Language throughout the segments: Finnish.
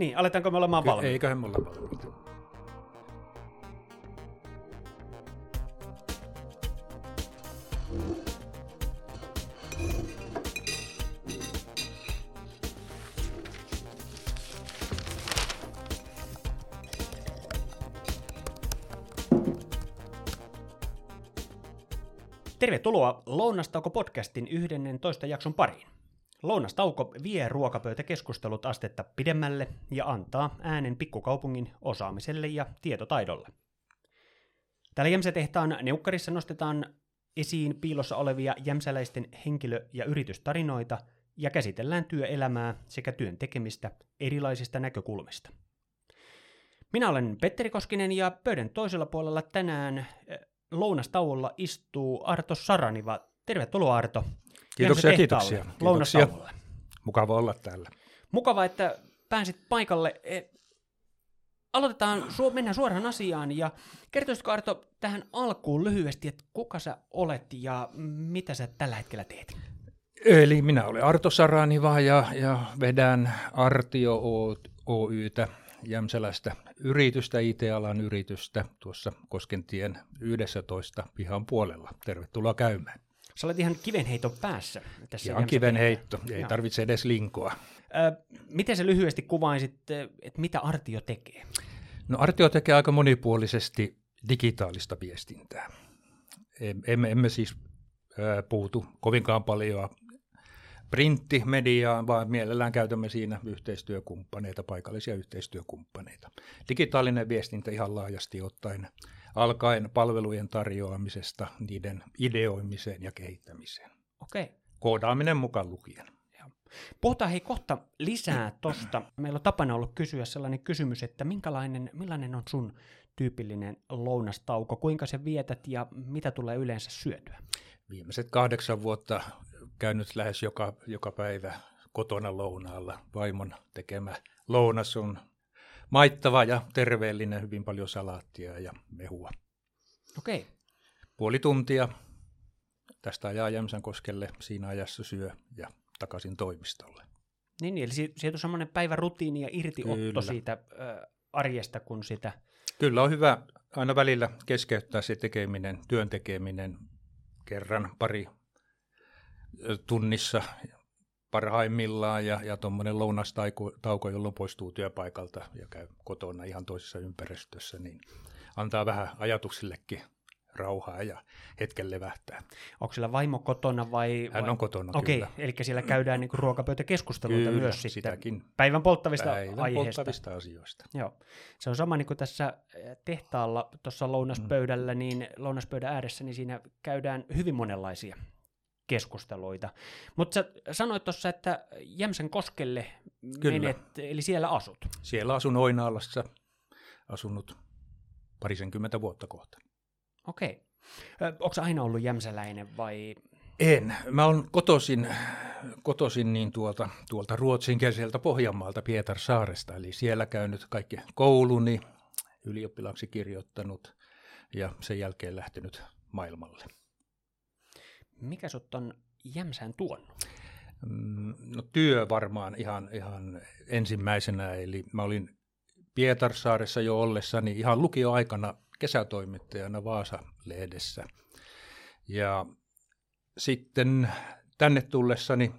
Niin, aletaanko me olemaan valmiita? Eiköhän me olla valmiita. Tervetuloa Lounastauko podcastin 11 jakson pariin. Lounastauko vie ruokapöytäkeskustelut astetta pidemmälle ja antaa äänen pikkukaupungin osaamiselle ja tietotaidolle. Täällä Jämsä-tehtaan neukkarissa nostetaan esiin piilossa olevia jämsäläisten henkilö- ja yritystarinoita ja käsitellään työelämää sekä työn tekemistä erilaisista näkökulmista. Minä olen Petteri Koskinen ja pöydän toisella puolella tänään eh, lounastauolla istuu Arto Saraniva. Tervetuloa Arto. Kiitoksia, kiitoksia. kiitoksia. Lounastauolle. Mukava olla täällä. Mukava, että pääsit paikalle. E, Aloitetaan, mennään suoraan asiaan ja kertoisitko Arto tähän alkuun lyhyesti, että kuka sä olet ja mitä sä tällä hetkellä teet? Eli minä olen Arto Saraniva ja, ja vedän Artio Oytä, Jämsäläistä yritystä, IT-alan yritystä, tuossa Koskentien 11 pihan puolella. Tervetuloa käymään. Sä olet ihan kivenheiton päässä. Tässä Ihan Jämsä kiven tehtaalle. heitto, ei Joo. tarvitse edes linkoa. Ö, miten sä lyhyesti kuvaisit, ö, että mitä Artio tekee? No Artio tekee aika monipuolisesti digitaalista viestintää. Em- Emme, emme siis ää, puutu kovinkaan paljon printtimediaan, vaan mielellään käytämme siinä yhteistyökumppaneita, paikallisia yhteistyökumppaneita. Digitaalinen viestintä ihan laajasti ottaen, alkaen palvelujen tarjoamisesta, niiden ideoimiseen ja kehittämiseen. Okei. Koodaaminen mukaan lukien. Puhutaan hei kohta lisää tosta. Meillä on tapana ollut kysyä sellainen kysymys, että minkälainen, millainen on sun tyypillinen lounastauko, kuinka se vietät ja mitä tulee yleensä syötyä? Viimeiset kahdeksan vuotta käynyt lähes joka, joka päivä kotona lounaalla. Vaimon tekemä lounas on maittava ja terveellinen, hyvin paljon salaattia ja mehua. Okei. Puoli tuntia tästä ajaa Jämsänkoskelle, siinä ajassa syö ja takaisin toimistolle. Niin, niin, eli si- sieltä on semmoinen päivärutiini ja irtiotto Kyllä. siitä ö, arjesta, kun sitä... Kyllä on hyvä aina välillä keskeyttää se tekeminen, työn tekeminen kerran pari tunnissa parhaimmillaan ja, ja tuommoinen lounastauko, jolloin poistuu työpaikalta ja käy kotona ihan toisessa ympäristössä, niin antaa vähän ajatuksillekin rauhaa ja hetken levähtää. Onko siellä vaimo kotona vai... Hän on kotona Okei, kyllä. eli siellä käydään niin ruokapöytäkeskusteluita Kyllä, myös sitten sitäkin päivän polttavista päivän aiheista. polttavista asioista. Joo. Se on sama niin kuin tässä eh, tehtaalla, tuossa lounaspöydällä, niin lounaspöydän ääressä, niin siinä käydään hyvin monenlaisia keskusteluita. Mutta sä sanoit tuossa, että Jämsän koskelle Kyllä. menet, eli siellä asut. Siellä asun Oinaalassa, asunut parisenkymmentä vuotta kohta. Okei. Onko aina ollut jämsäläinen vai... En. Mä oon kotoisin, kotoisin niin tuolta, tuolta ruotsinkieliseltä Pohjanmaalta Pietarsaaresta, eli siellä käynyt kaikki kouluni, ylioppilaaksi kirjoittanut ja sen jälkeen lähtenyt maailmalle. Mikä sut on Jämsään tuonut? Mm, No työ varmaan ihan, ihan ensimmäisenä, eli mä olin Pietarsaaressa jo ollessani ihan lukioaikana kesätoimittajana Vaasa-lehdessä. Ja sitten tänne tullessani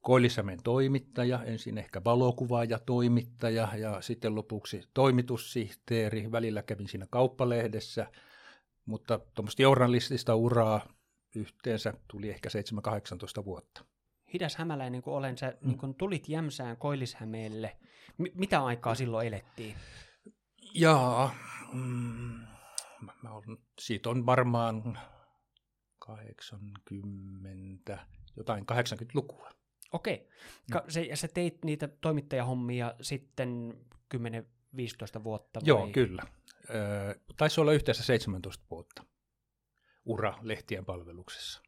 Koillisamen toimittaja, ensin ehkä valokuvaaja, toimittaja ja sitten lopuksi toimitussihteeri. Välillä kävin siinä kauppalehdessä, mutta tuommoista journalistista uraa yhteensä tuli ehkä 7-18 vuotta. Hidas hämäläinen kun olen, sä Mm. niin kun tulit Jämsään Koillishämeelle. M- mitä aikaa silloin elettiin? Jaa, mm, mä olen, siitä on varmaan 80, jotain 80-lukua. Okei. Ka- se, ja sä teit niitä toimittajahommia sitten 10-15 vuotta vai? Joo, kyllä. Ö, taisi olla yhteensä 17 vuotta ura lehtien palveluksessa.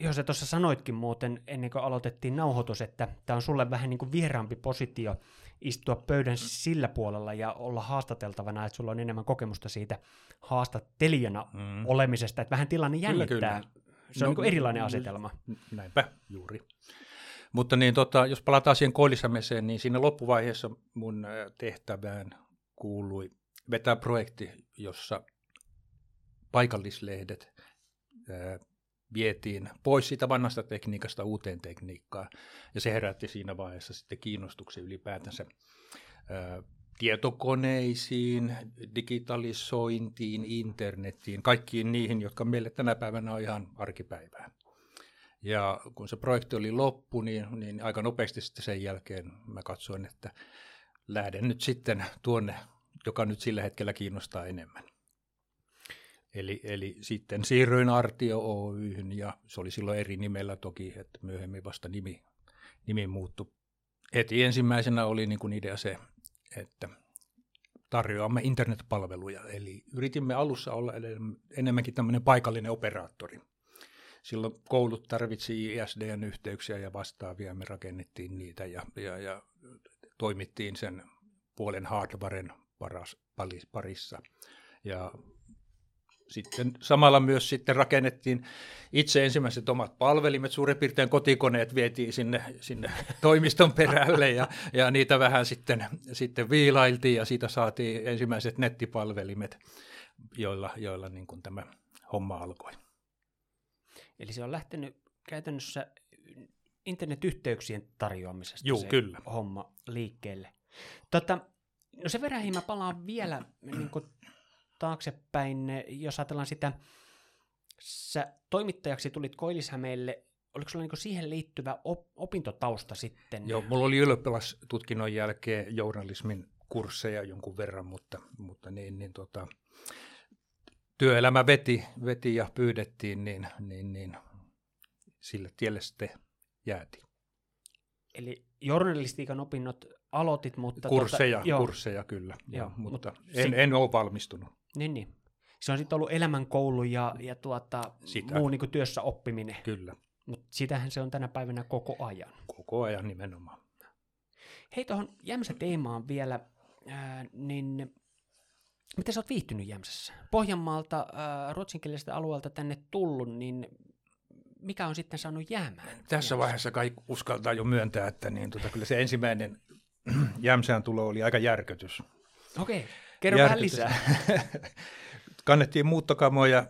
Joo, sä tuossa sanoitkin muuten ennen kuin aloitettiin nauhoitus, että tämä on sulle vähän niin kuin vieraampi positio istua pöydän sillä puolella ja olla haastateltavana, että sulla on enemmän kokemusta siitä haastattelijana Mm. olemisesta, että vähän tilanne Kyllä, jännittää. kyllä. Se on No, niin kuin erilainen mm, asetelma. Näinpä juuri. Mutta niin, tota, jos palataan siihen Koillisameseen, niin siinä loppuvaiheessa mun tehtävään kuului vetää projekti, jossa paikallislehdet vietiin pois siitä vanhasta tekniikasta uuteen tekniikkaan. Ja se herätti siinä vaiheessa sitten kiinnostuksen ylipäätänsä ää, tietokoneisiin, digitalisointiin, internettiin, kaikkiin niihin, jotka meille tänä päivänä on ihan arkipäivää. Ja kun se projekti oli loppu, niin, niin aika nopeasti sitten sen jälkeen mä katsoin, että lähden nyt sitten tuonne, joka nyt sillä hetkellä kiinnostaa enemmän. Eli, eli sitten siirryin Artio Oyhyn ja se oli silloin eri nimellä toki, että myöhemmin vasta nimi, nimi muuttui. Heti ensimmäisenä oli niin kuin idea se, että tarjoamme internetpalveluja, eli yritimme alussa olla enemmänkin tämmöinen paikallinen operaattori. Silloin koulut tarvitsi ISDN-yhteyksiä ja vastaavia, me rakennettiin niitä ja, ja, ja toimittiin sen puolen hardwaren paras, parissa. Ja sitten samalla myös sitten rakennettiin itse ensimmäiset omat palvelimet, suurin piirtein kotikoneet vietiin sinne, sinne toimiston perälle ja, ja niitä vähän sitten, sitten viilailtiin ja siitä saatiin ensimmäiset nettipalvelimet, joilla, joilla niin kuin tämä homma alkoi. Eli se on lähtenyt käytännössä internetyhteyksien tarjoamisesta Juu, se kyllä. homma liikkeelle. Tota, no sen verran mä palaan vielä niin kuin taaksepäin, jos ajatellaan sitä, sä toimittajaksi tulit Koilishämeelle, oliko sulla niin siihen liittyvä op- opintotausta sitten? Joo, mulla oli ylioppilastutkinnon jälkeen journalismin kursseja jonkun verran, mutta, mutta niin, niin tota, työelämä veti, veti ja pyydettiin, niin, niin, niin sille tielle sitten jäätiin. Eli journalistiikan opinnot aloitit, mutta... Kursseja, tota, joo. kursseja kyllä, joo, joo, mutta, mutta en, si- en ole valmistunut. Niin, niin. Se on sitten ollut elämänkoulu ja, ja tuota, Sitä. muu niin työssä oppiminen. Kyllä. Mutta sitähän se on tänä päivänä koko ajan. Koko ajan nimenomaan. Hei tuohon Jämsä-teemaan vielä, ää, niin miten sä oot viihtynyt Jämsässä? Pohjanmaalta, ää, ruotsinkielisestä alueelta tänne tullut, niin mikä on sitten saanut jäämään? Tässä Jämsä? vaiheessa kai uskaltaa jo myöntää, että niin, tota, kyllä se ensimmäinen Jämsään tulo oli aika järkytys. Okei. Okay. Kerro vähän lisää. Kannettiin muuttokamoja äh,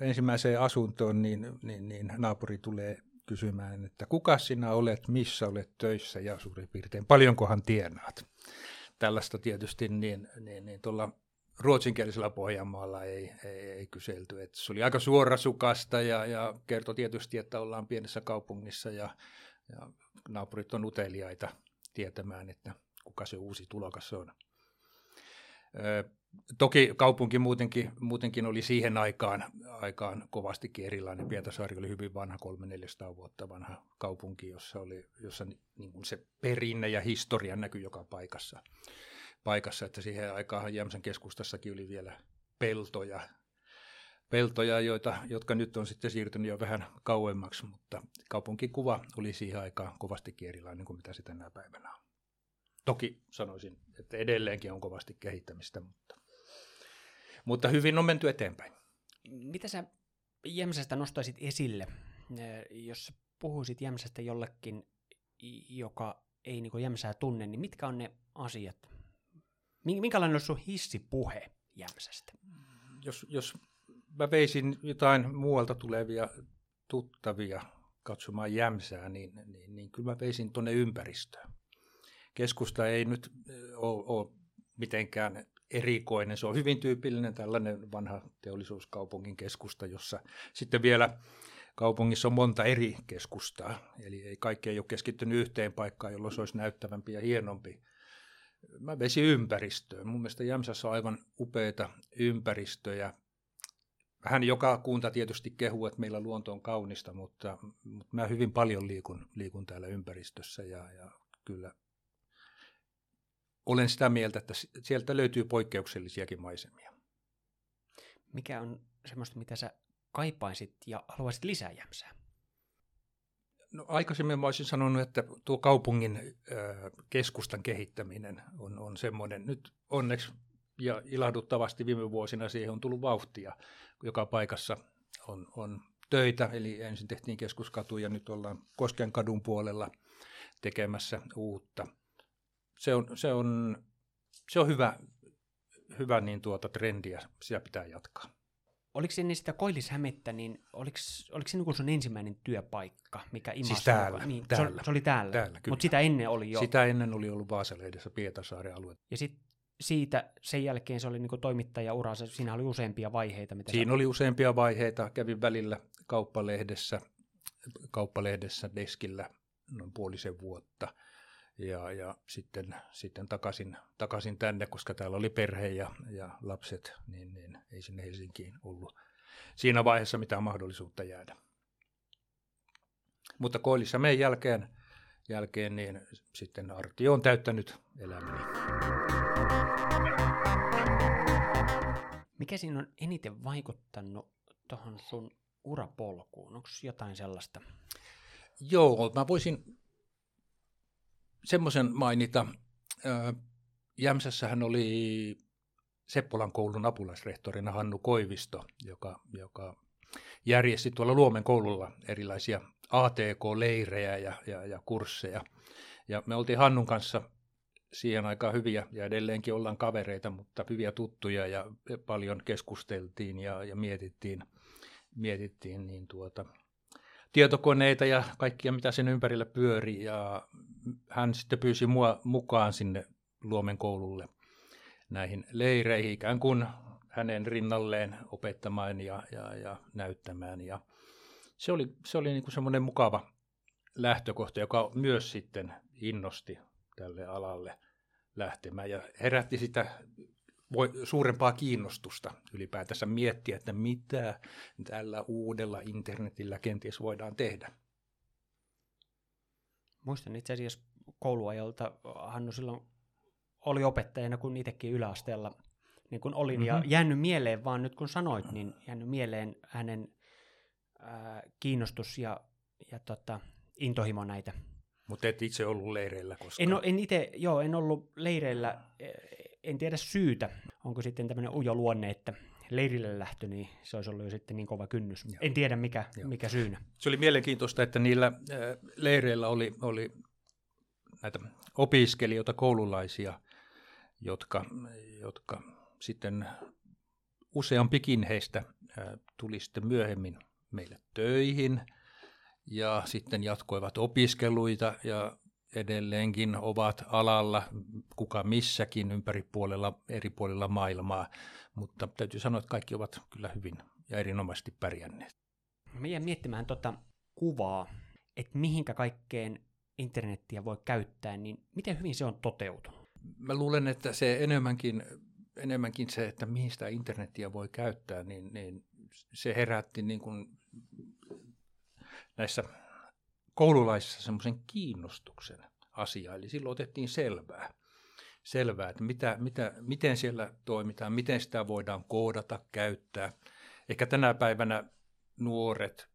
ensimmäiseen asuntoon, niin, niin, niin naapuri tulee kysymään, että kuka sinä olet, missä olet töissä ja suurin piirtein paljonkohan tienaat. Tällaista tietysti niin, niin, niin tuolla ruotsinkielisellä Pohjanmaalla ei, ei, ei kyselty. Et se oli aika suorasukasta ja, ja kertoi tietysti, että ollaan pienessä kaupungissa ja, ja naapurit on uteliaita tietämään, että kuka se uusi tulokas on. Toki kaupunki muutenkin, muutenkin oli siihen aikaan, aikaan kovastikin erilainen. Pietasaari oli hyvin vanha, 300-400 vuotta vanha kaupunki, jossa, oli, jossa niin kuin se perinne ja historia näkyi joka paikassa. paikassa. Että siihen aikaan Jämsän keskustassakin oli vielä peltoja, peltoja joita, jotka nyt on sitten siirtynyt jo vähän kauemmaksi, mutta kaupunkikuva oli siihen aikaan kovastikin erilainen kuin mitä sitä tänä päivänä on. Toki sanoisin, että edelleenkin on kovasti kehittämistä, mutta, mutta hyvin on menty eteenpäin. Mitä sä Jämsästä nostaisit esille, eh, jos puhuisit Jämsästä jollekin, joka ei niin Jämsää tunne, niin mitkä on ne asiat? Minkälainen on sun hissipuhe Jämsästä? Jos, jos mä veisin jotain muualta tulevia tuttavia katsomaan Jämsää, niin, niin, niin kyllä mä veisin tuonne ympäristöön keskusta ei nyt ole, ole mitenkään erikoinen. Se on hyvin tyypillinen tällainen vanha teollisuuskaupungin keskusta, jossa sitten vielä kaupungissa on monta eri keskustaa. Eli ei kaikki ei ole keskittynyt yhteen paikkaan, jolloin se olisi näyttävämpi ja hienompi. Mä vesin ympäristöön. Mun mielestä Jämsässä on aivan upeita ympäristöjä. Hän joka kunta tietysti kehuu, että meillä luonto on kaunista, mutta, mutta mä hyvin paljon liikun, liikun täällä ympäristössä ja, ja kyllä olen sitä mieltä, että sieltä löytyy poikkeuksellisiakin maisemia. Mikä on semmoista, mitä sä kaipaisit ja haluaisit lisää Jämsää? No, aikaisemmin mä olisin sanonut, että tuo kaupungin äh, keskustan kehittäminen on, on semmoinen. Nyt onneksi ja ilahduttavasti viime vuosina siihen on tullut vauhtia. Joka paikassa on, on töitä, eli ensin tehtiin keskuskatu ja nyt ollaan Kosken kadun puolella – tekemässä uutta. Se on, se on, se on hyvä, hyvä niin tuota trendiä, sitä pitää jatkaa. Oliko ennen sitä Koillishämettä, niin oliko, oliko se niin sun ensimmäinen työpaikka, mikä imasi? Siis täällä, Niin, täällä. Se, oli, se oli täällä, Täällä, mutta sitä ennen oli jo. Sitä ennen oli ollut Vaasalehdessä Pietarsaaren alue. Ja sitten siitä sen jälkeen se oli niin toimittajaura, siinä oli useampia vaiheita. Mitä Siinä oli useampia vaiheita. Kävin välillä kauppalehdessä, kauppalehdessä deskillä noin puolisen vuotta. Ja, ja sitten, sitten takaisin, takaisin tänne, koska täällä oli perhe ja, ja lapset, niin, niin ei sinne Helsinkiin ollut siinä vaiheessa mitään mahdollisuutta jäädä. Mutta Koilissa meidän jälkeen, jälkeen niin sitten Arti on täyttänyt elämäni. Mikä siinä on eniten vaikuttanut tuohon sun urapolkuun? Onko jotain sellaista? Joo, mä voisin semmoisen mainita. Jämsässähän oli Seppolan koulun apulaisrehtorina Hannu Koivisto, joka, joka järjesti tuolla Luomen koululla erilaisia ATK-leirejä ja, ja, ja kursseja. Ja me oltiin Hannun kanssa siihen aikaan hyviä ja edelleenkin ollaan kavereita, mutta hyviä tuttuja ja paljon keskusteltiin ja, ja mietittiin, mietittiin niin tuota, tietokoneita ja kaikkia, mitä sen ympärillä pyöri. Ja hän sitten pyysi mua mukaan sinne Luomen koululle näihin leireihin ikään kuin hänen rinnalleen opettamaan ja, ja, ja näyttämään. Ja se oli, se oli niin kuin semmoinen mukava lähtökohta, joka myös sitten innosti tälle alalle lähtemään ja herätti sitä suurempaa kiinnostusta ylipäätänsä miettiä, että mitä tällä uudella internetillä kenties voidaan tehdä. Muistan itse asiassa kouluajalta, Hannu silloin oli opettajana, kun itsekin yläasteella niin kun olin, mm-hmm. ja jäänyt mieleen vaan nyt kun sanoit, niin jäänyt mieleen hänen ää, kiinnostus ja, ja tota, intohimo näitä. Mutta et itse ollut leireillä koskaan? En, en itse, joo, en ollut leireillä, e, en tiedä syytä, onko sitten tämmöinen ujo luonne, että leirille lähtö, niin se olisi ollut jo sitten niin kova kynnys. Joo. En tiedä mikä, mikä syynä. Se oli mielenkiintoista, että niillä leireillä oli, oli näitä opiskelijoita, koululaisia, jotka, jotka sitten useampikin heistä tuli sitten myöhemmin meille töihin ja sitten jatkoivat opiskeluita ja edelleenkin ovat alalla kuka missäkin ympäri puolella, eri puolilla maailmaa, mutta täytyy sanoa, että kaikki ovat kyllä hyvin ja erinomaisesti pärjänneet. Mä jään miettimään tuota kuvaa, että mihinkä kaikkeen internettiä voi käyttää, niin miten hyvin se on toteutunut? Mä luulen, että se enemmänkin, enemmänkin se, että mihin sitä internettiä voi käyttää, niin, niin se herätti niin kuin näissä koululaisissa semmoisen kiinnostuksen asiaa. Eli silloin otettiin selvää, selvää että mitä, mitä, miten siellä toimitaan, miten sitä voidaan koodata, käyttää. Ehkä tänä päivänä nuoret,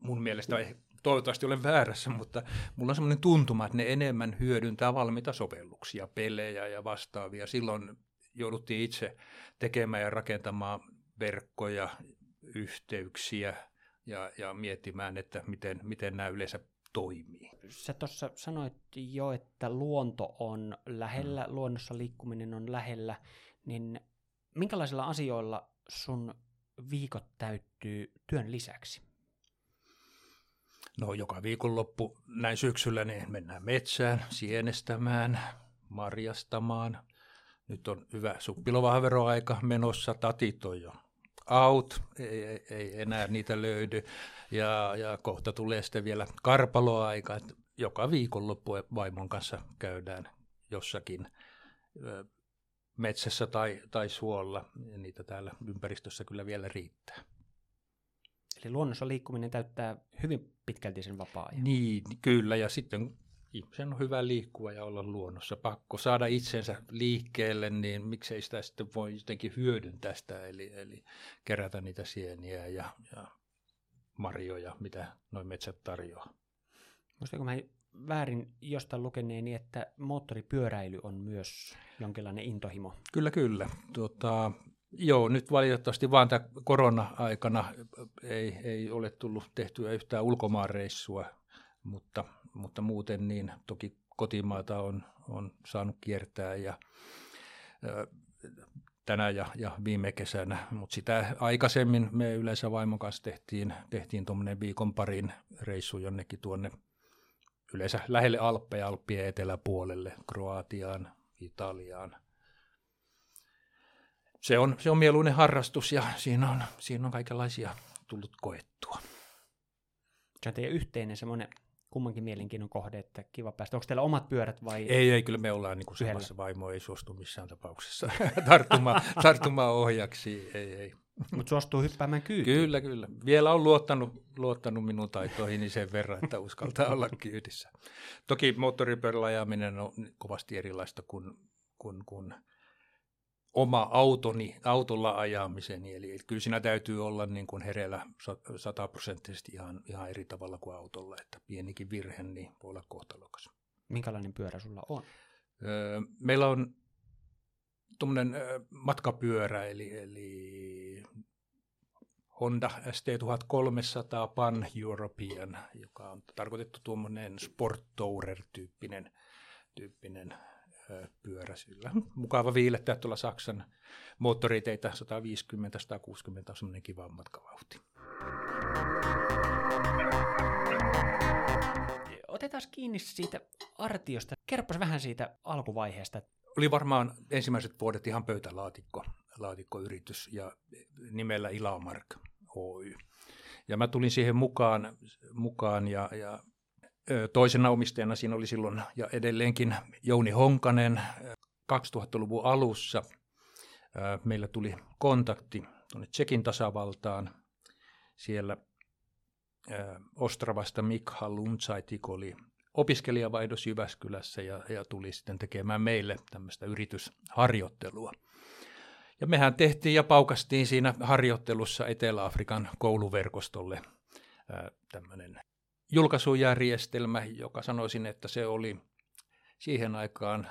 mun mielestä toivottavasti olen väärässä, mutta mulla on semmoinen tuntuma, että ne enemmän hyödyntää valmiita sovelluksia, pelejä ja vastaavia. Silloin jouduttiin itse tekemään ja rakentamaan verkkoja, yhteyksiä ja, ja miettimään, että miten, miten nämä yleensä toimii. Sä tuossa sanoit jo, että luonto on lähellä, mm. luonnossa liikkuminen on lähellä, niin minkälaisilla asioilla sun viikot täyttyy työn lisäksi? No joka viikonloppu näin syksyllä niin mennään metsään sienestämään, marjastamaan. Nyt on hyvä suppilovahveroaika menossa, tatit on jo out, ei, ei, enää niitä löydy. Ja, ja kohta tulee sitten vielä karpaloaika, että joka viikonloppu vaimon kanssa käydään jossakin metsässä tai, tai suolla, ja niitä täällä ympäristössä kyllä vielä riittää. Eli luonnossa liikkuminen täyttää hyvin pitkälti sen vapaa-ajan. Niin, kyllä, ja sitten ihmisen on hyvä liikkua ja olla luonnossa. Pakko saada itsensä liikkeelle, niin miksei sitä sitten voi jotenkin hyödyntää sitä, eli, eli kerätä niitä sieniä ja, ja marjoja, mitä noin metsät tarjoaa. Muistatko mä väärin jostain lukeneeni, että moottoripyöräily on myös jonkinlainen intohimo? Kyllä, kyllä. Tuota, joo, nyt valitettavasti vaan tämä korona-aikana ei, ei ole tullut tehtyä yhtään ulkomaanreissua mutta, mutta muuten niin toki kotimaata on, on saanut kiertää ja tänä ja, ja viime kesänä, mutta sitä aikaisemmin me yleensä vaimon kanssa tehtiin, tehtiin tuommoinen viikon parin reissu jonnekin tuonne yleensä lähelle Alppeja, Alppien eteläpuolelle, Kroatiaan, Italiaan. Se on, se on mieluinen harrastus ja siinä on, siinä on kaikenlaisia tullut koettua. Se on teidän yhteinen semmoinen kummankin mielenkiinnon kohde, että kiva päästä. Onko teillä omat pyörät vai? Ei, ei kyllä me ollaan niin kuin samassa vaimo, ei suostu missään tapauksessa tarttumaan, tarttumaan ohjaksi, ei, ei. Mutta suostuu hyppäämään kyytiin. Kyllä, kyllä. Vielä on luottanut, luottanut minun taitoihin sen verran, että uskaltaa olla kyydissä. Toki moottoripyörällä ajaminen on kovasti erilaista kuin, kuin, kuin oma autoni, autolla ajamiseni. Eli kyllä siinä täytyy olla niin kuin hereillä sataprosenttisesti ihan, ihan eri tavalla kuin autolla, että pienikin virhe niin voi olla kohtalokas. Minkälainen pyörä sulla on? Öö, meillä on tuommoinen matkapyörä, eli, eli Honda ST1300 Pan European, joka on tarkoitettu tuommoinen Sport Tourer-tyyppinen tyyppinen pyörä sillä. Mukava viilettää tuolla Saksan moottoriteitä 150-160 on semmoinen kiva matkavauhti. Otetaan kiinni siitä artiosta. Kerropas vähän siitä alkuvaiheesta. Oli varmaan ensimmäiset vuodet ihan pöytälaatikko laatikkoyritys ja nimellä Ilamark Oy. Ja mä tulin siihen mukaan, mukaan ja, ja Toisena omistajana siinä oli silloin ja edelleenkin Jouni Honkanen 2000-luvun alussa. Meillä tuli kontakti tuonne Tsekin tasavaltaan. Siellä Ostravasta Mikha Luntsaitik oli opiskelijavaihdos Jyväskylässä ja, ja tuli sitten tekemään meille tämmöistä yritysharjoittelua. Ja mehän tehtiin ja paukastiin siinä harjoittelussa Etelä-Afrikan kouluverkostolle tämmöinen julkaisujärjestelmä, joka sanoisin, että se oli siihen aikaan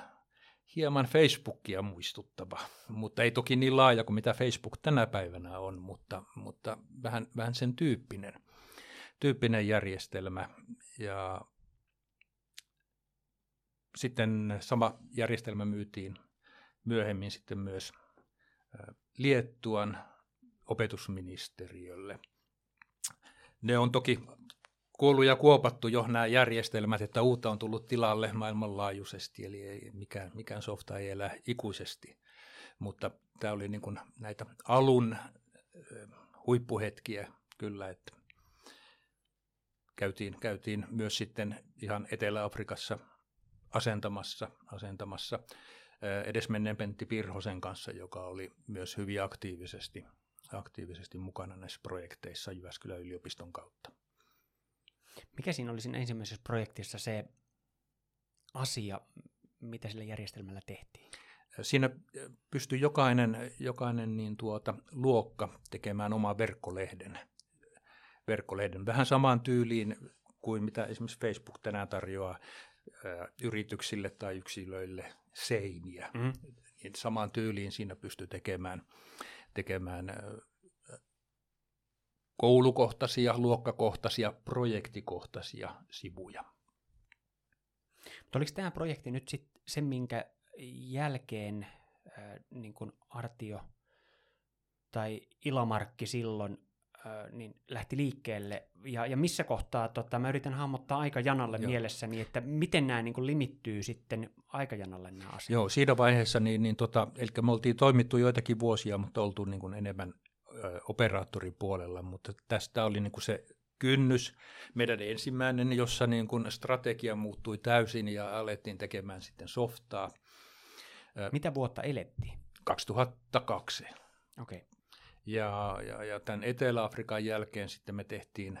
hieman Facebookia muistuttava, mutta ei toki niin laaja kuin mitä Facebook tänä päivänä on, mutta, mutta vähän, vähän sen tyyppinen, tyyppinen järjestelmä. Ja sitten sama järjestelmä myytiin myöhemmin sitten myös Liettuan opetusministeriölle. Ne on toki kuollut ja kuopattu jo nämä järjestelmät, että uutta on tullut tilalle maailmanlaajuisesti, eli ei, mikään, mikään softa ei elä ikuisesti. Mutta tämä oli niin kuin näitä alun huippuhetkiä kyllä, että käytiin, käytiin myös sitten ihan Etelä-Afrikassa asentamassa, asentamassa edesmenneen Pentti Pirhosen kanssa, joka oli myös hyvin aktiivisesti, aktiivisesti mukana näissä projekteissa Jyväskylän yliopiston kautta. Mikä siinä oli siinä ensimmäisessä projektissa se asia, mitä sillä järjestelmällä tehtiin? Siinä pystyi jokainen, jokainen niin tuota, luokka tekemään oman verkkolehden. verkkolehden. Vähän samaan tyyliin kuin mitä esimerkiksi Facebook tänään tarjoaa ää, yrityksille tai yksilöille seiniä. Mm. Samaan tyyliin siinä pystyy tekemään, tekemään koulukohtaisia, luokkakohtaisia, projektikohtaisia sivuja. Mutta oliko tämä projekti nyt sit se, minkä jälkeen äh, niin kun Artio tai Ilamarkki silloin äh, niin lähti liikkeelle, ja, ja missä kohtaa, tota, mä yritän hahmottaa aikajanalle Joo. mielessäni, että miten nämä niin limittyy sitten aikajanalle nämä asiat? Joo, siinä vaiheessa, niin, niin tota, eli me oltiin toimittu joitakin vuosia, mutta oltu niin kuin enemmän operaattorin puolella, mutta tästä oli niin kuin se kynnys, meidän ensimmäinen, jossa niin kuin strategia muuttui täysin ja alettiin tekemään sitten softaa. Mitä vuotta elettiin? 2002. Okei. Okay. Ja, ja, ja tämän Etelä-Afrikan jälkeen sitten me tehtiin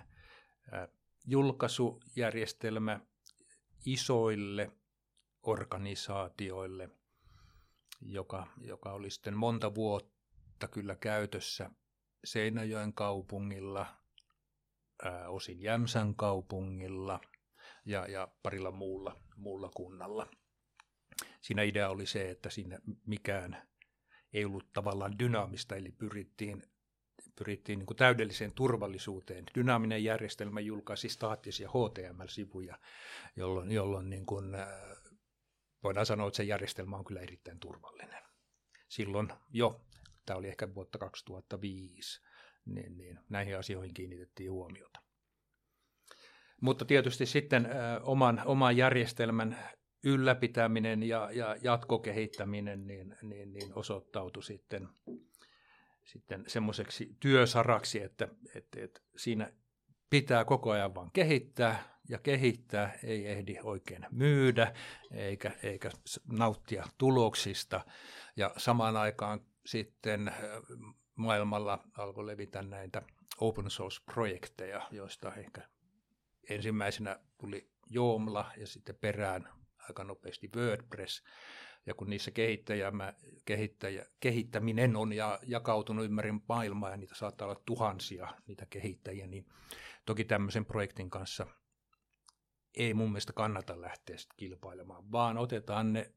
julkaisujärjestelmä isoille organisaatioille, joka, joka oli sitten monta vuotta kyllä käytössä Seinäjoen kaupungilla, ää, osin Jämsän kaupungilla ja, ja parilla muulla, muulla kunnalla. Siinä idea oli se, että siinä mikään ei ollut tavallaan dynaamista, eli pyrittiin, pyrittiin niin täydelliseen turvallisuuteen. Dynaaminen järjestelmä julkaisi staattisia HTML-sivuja, jolloin, jolloin niin kuin, voidaan sanoa, että se järjestelmä on kyllä erittäin turvallinen. Silloin jo, tämä oli ehkä vuotta 2005, niin, niin näihin asioihin kiinnitettiin huomiota. Mutta tietysti sitten oman, oman järjestelmän ylläpitäminen ja, ja jatkokehittäminen niin, niin, niin osoittautui sitten, sitten semmoiseksi työsaraksi, että, että, että siinä pitää koko ajan vaan kehittää ja kehittää, ei ehdi oikein myydä eikä, eikä nauttia tuloksista. Ja samaan aikaan sitten maailmalla alkoi levitä näitä open source-projekteja, joista ehkä ensimmäisenä tuli Joomla ja sitten perään aika nopeasti WordPress. Ja kun niissä kehittäjä, kehittäjä, kehittäminen on ja jakautunut ympäri maailmaa ja niitä saattaa olla tuhansia niitä kehittäjiä, niin toki tämmöisen projektin kanssa ei mun mielestä kannata lähteä kilpailemaan, vaan otetaan ne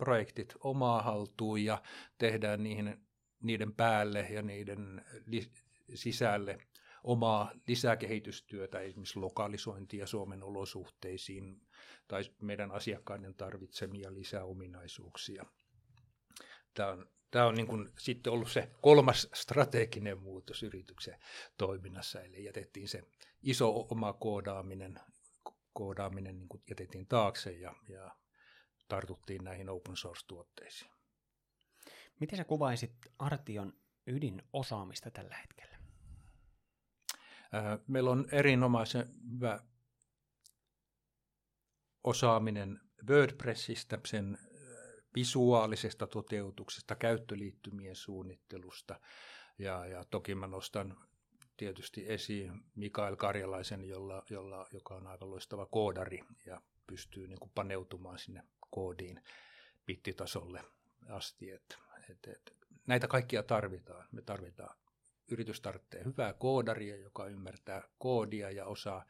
projektit omaa haltuun ja tehdään niihin, niiden päälle ja niiden li, sisälle omaa lisäkehitystyötä, esimerkiksi lokalisointia Suomen olosuhteisiin tai meidän asiakkaiden tarvitsemia lisäominaisuuksia. Tämä on, tämä on niin kuin sitten ollut se kolmas strateginen muutos yrityksen toiminnassa, eli jätettiin se iso oma koodaaminen, koodaaminen niin kuin jätettiin taakse ja, ja tartuttiin näihin open source-tuotteisiin. Miten sä kuvaisit Artion ydinosaamista tällä hetkellä? Meillä on erinomaisen hyvä osaaminen WordPressistä, sen visuaalisesta toteutuksesta, käyttöliittymien suunnittelusta. Ja, ja toki mä nostan tietysti esiin Mikael Karjalaisen, jolla, jolla, joka on aivan loistava koodari ja pystyy niin kuin paneutumaan sinne koodiin bittitasolle asti. Et, et, et, näitä kaikkia tarvitaan. Me tarvitaan yritys tarvitsee hyvää koodaria, joka ymmärtää koodia ja osaa,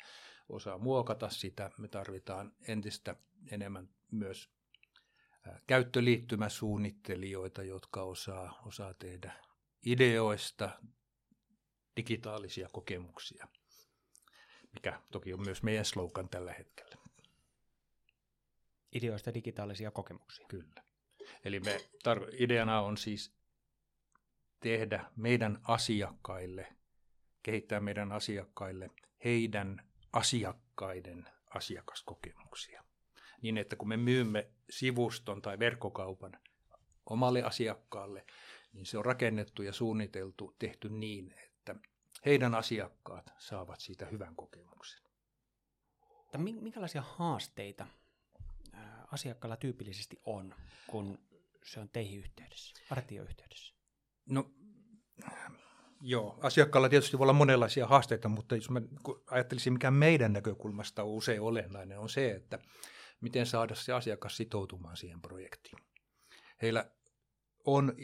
osaa muokata sitä. Me tarvitaan entistä enemmän myös käyttöliittymäsuunnittelijoita, jotka osaa, osaa tehdä ideoista digitaalisia kokemuksia, mikä toki on myös meidän slogan tällä hetkellä. Ideoista digitaalisia kokemuksia. Kyllä. Eli me tar- ideana on siis tehdä meidän asiakkaille, kehittää meidän asiakkaille heidän asiakkaiden asiakaskokemuksia. Niin, että kun me myymme sivuston tai verkkokaupan omalle asiakkaalle, niin se on rakennettu ja suunniteltu, tehty niin, että heidän asiakkaat saavat siitä hyvän kokemuksen. Minkälaisia haasteita asiakkaalla tyypillisesti on, kun se on teihin yhteydessä, artioyhteydessä? No joo, asiakkaalla tietysti voi olla monenlaisia haasteita, mutta jos mä ajattelisin, mikä meidän näkökulmasta on usein olennainen, on se, että miten saada se asiakas sitoutumaan siihen projektiin. Heillä on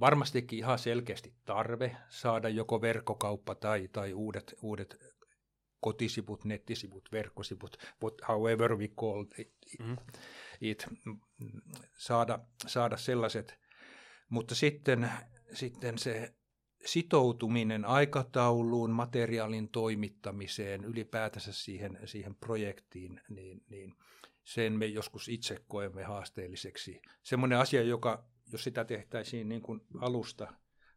varmastikin ihan selkeästi tarve saada joko verkkokauppa tai, tai uudet, uudet kotisivut, nettisivut, verkkosivut, what, however we call it, mm. it saada, saada sellaiset, mutta sitten sitten se sitoutuminen aikatauluun, materiaalin toimittamiseen, ylipäätänsä siihen, siihen projektiin, niin, niin sen me joskus itse koemme haasteelliseksi. Semmoinen asia, joka, jos sitä tehtäisiin niin kuin alusta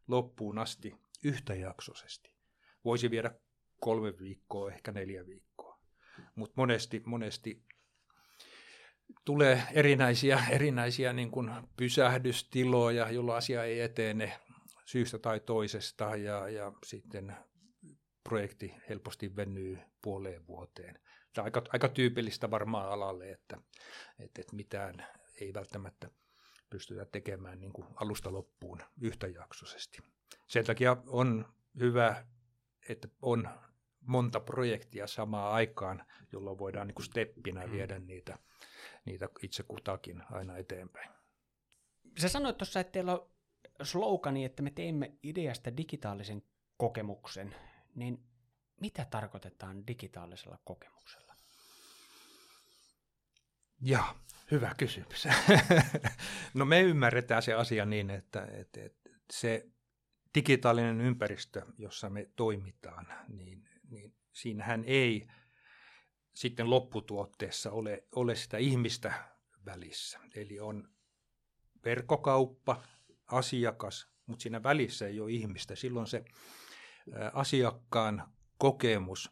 loppuun asti yhtäjaksoisesti, voisi viedä kolme viikkoa, ehkä neljä viikkoa. Mutta monesti, monesti tulee erinäisiä, erinäisiä niin kuin pysähdystiloja, jolloin asia ei etene syystä tai toisesta ja, ja sitten projekti helposti venyy puoleen vuoteen. Tämä on aika, aika tyypillistä varmaan alalle, että, että, että mitään ei välttämättä pystytä tekemään niin kuin alusta loppuun yhtäjaksoisesti. Sen takia on hyvä, että on monta projektia samaan aikaan, jolloin voidaan niin kuin steppinä mm. viedä niitä, niitä itse kutakin aina eteenpäin. Sä sanoit tuossa, että teillä on slogani, että me teemme ideasta digitaalisen kokemuksen, niin mitä tarkoitetaan digitaalisella kokemuksella? Ja, hyvä kysymys. no me ymmärretään se asia niin, että, että, että se digitaalinen ympäristö, jossa me toimitaan, niin, niin siinähän ei sitten lopputuotteessa ole, ole sitä ihmistä välissä. Eli on verkkokauppa, asiakas, mutta siinä välissä ei ole ihmistä. Silloin se asiakkaan kokemus,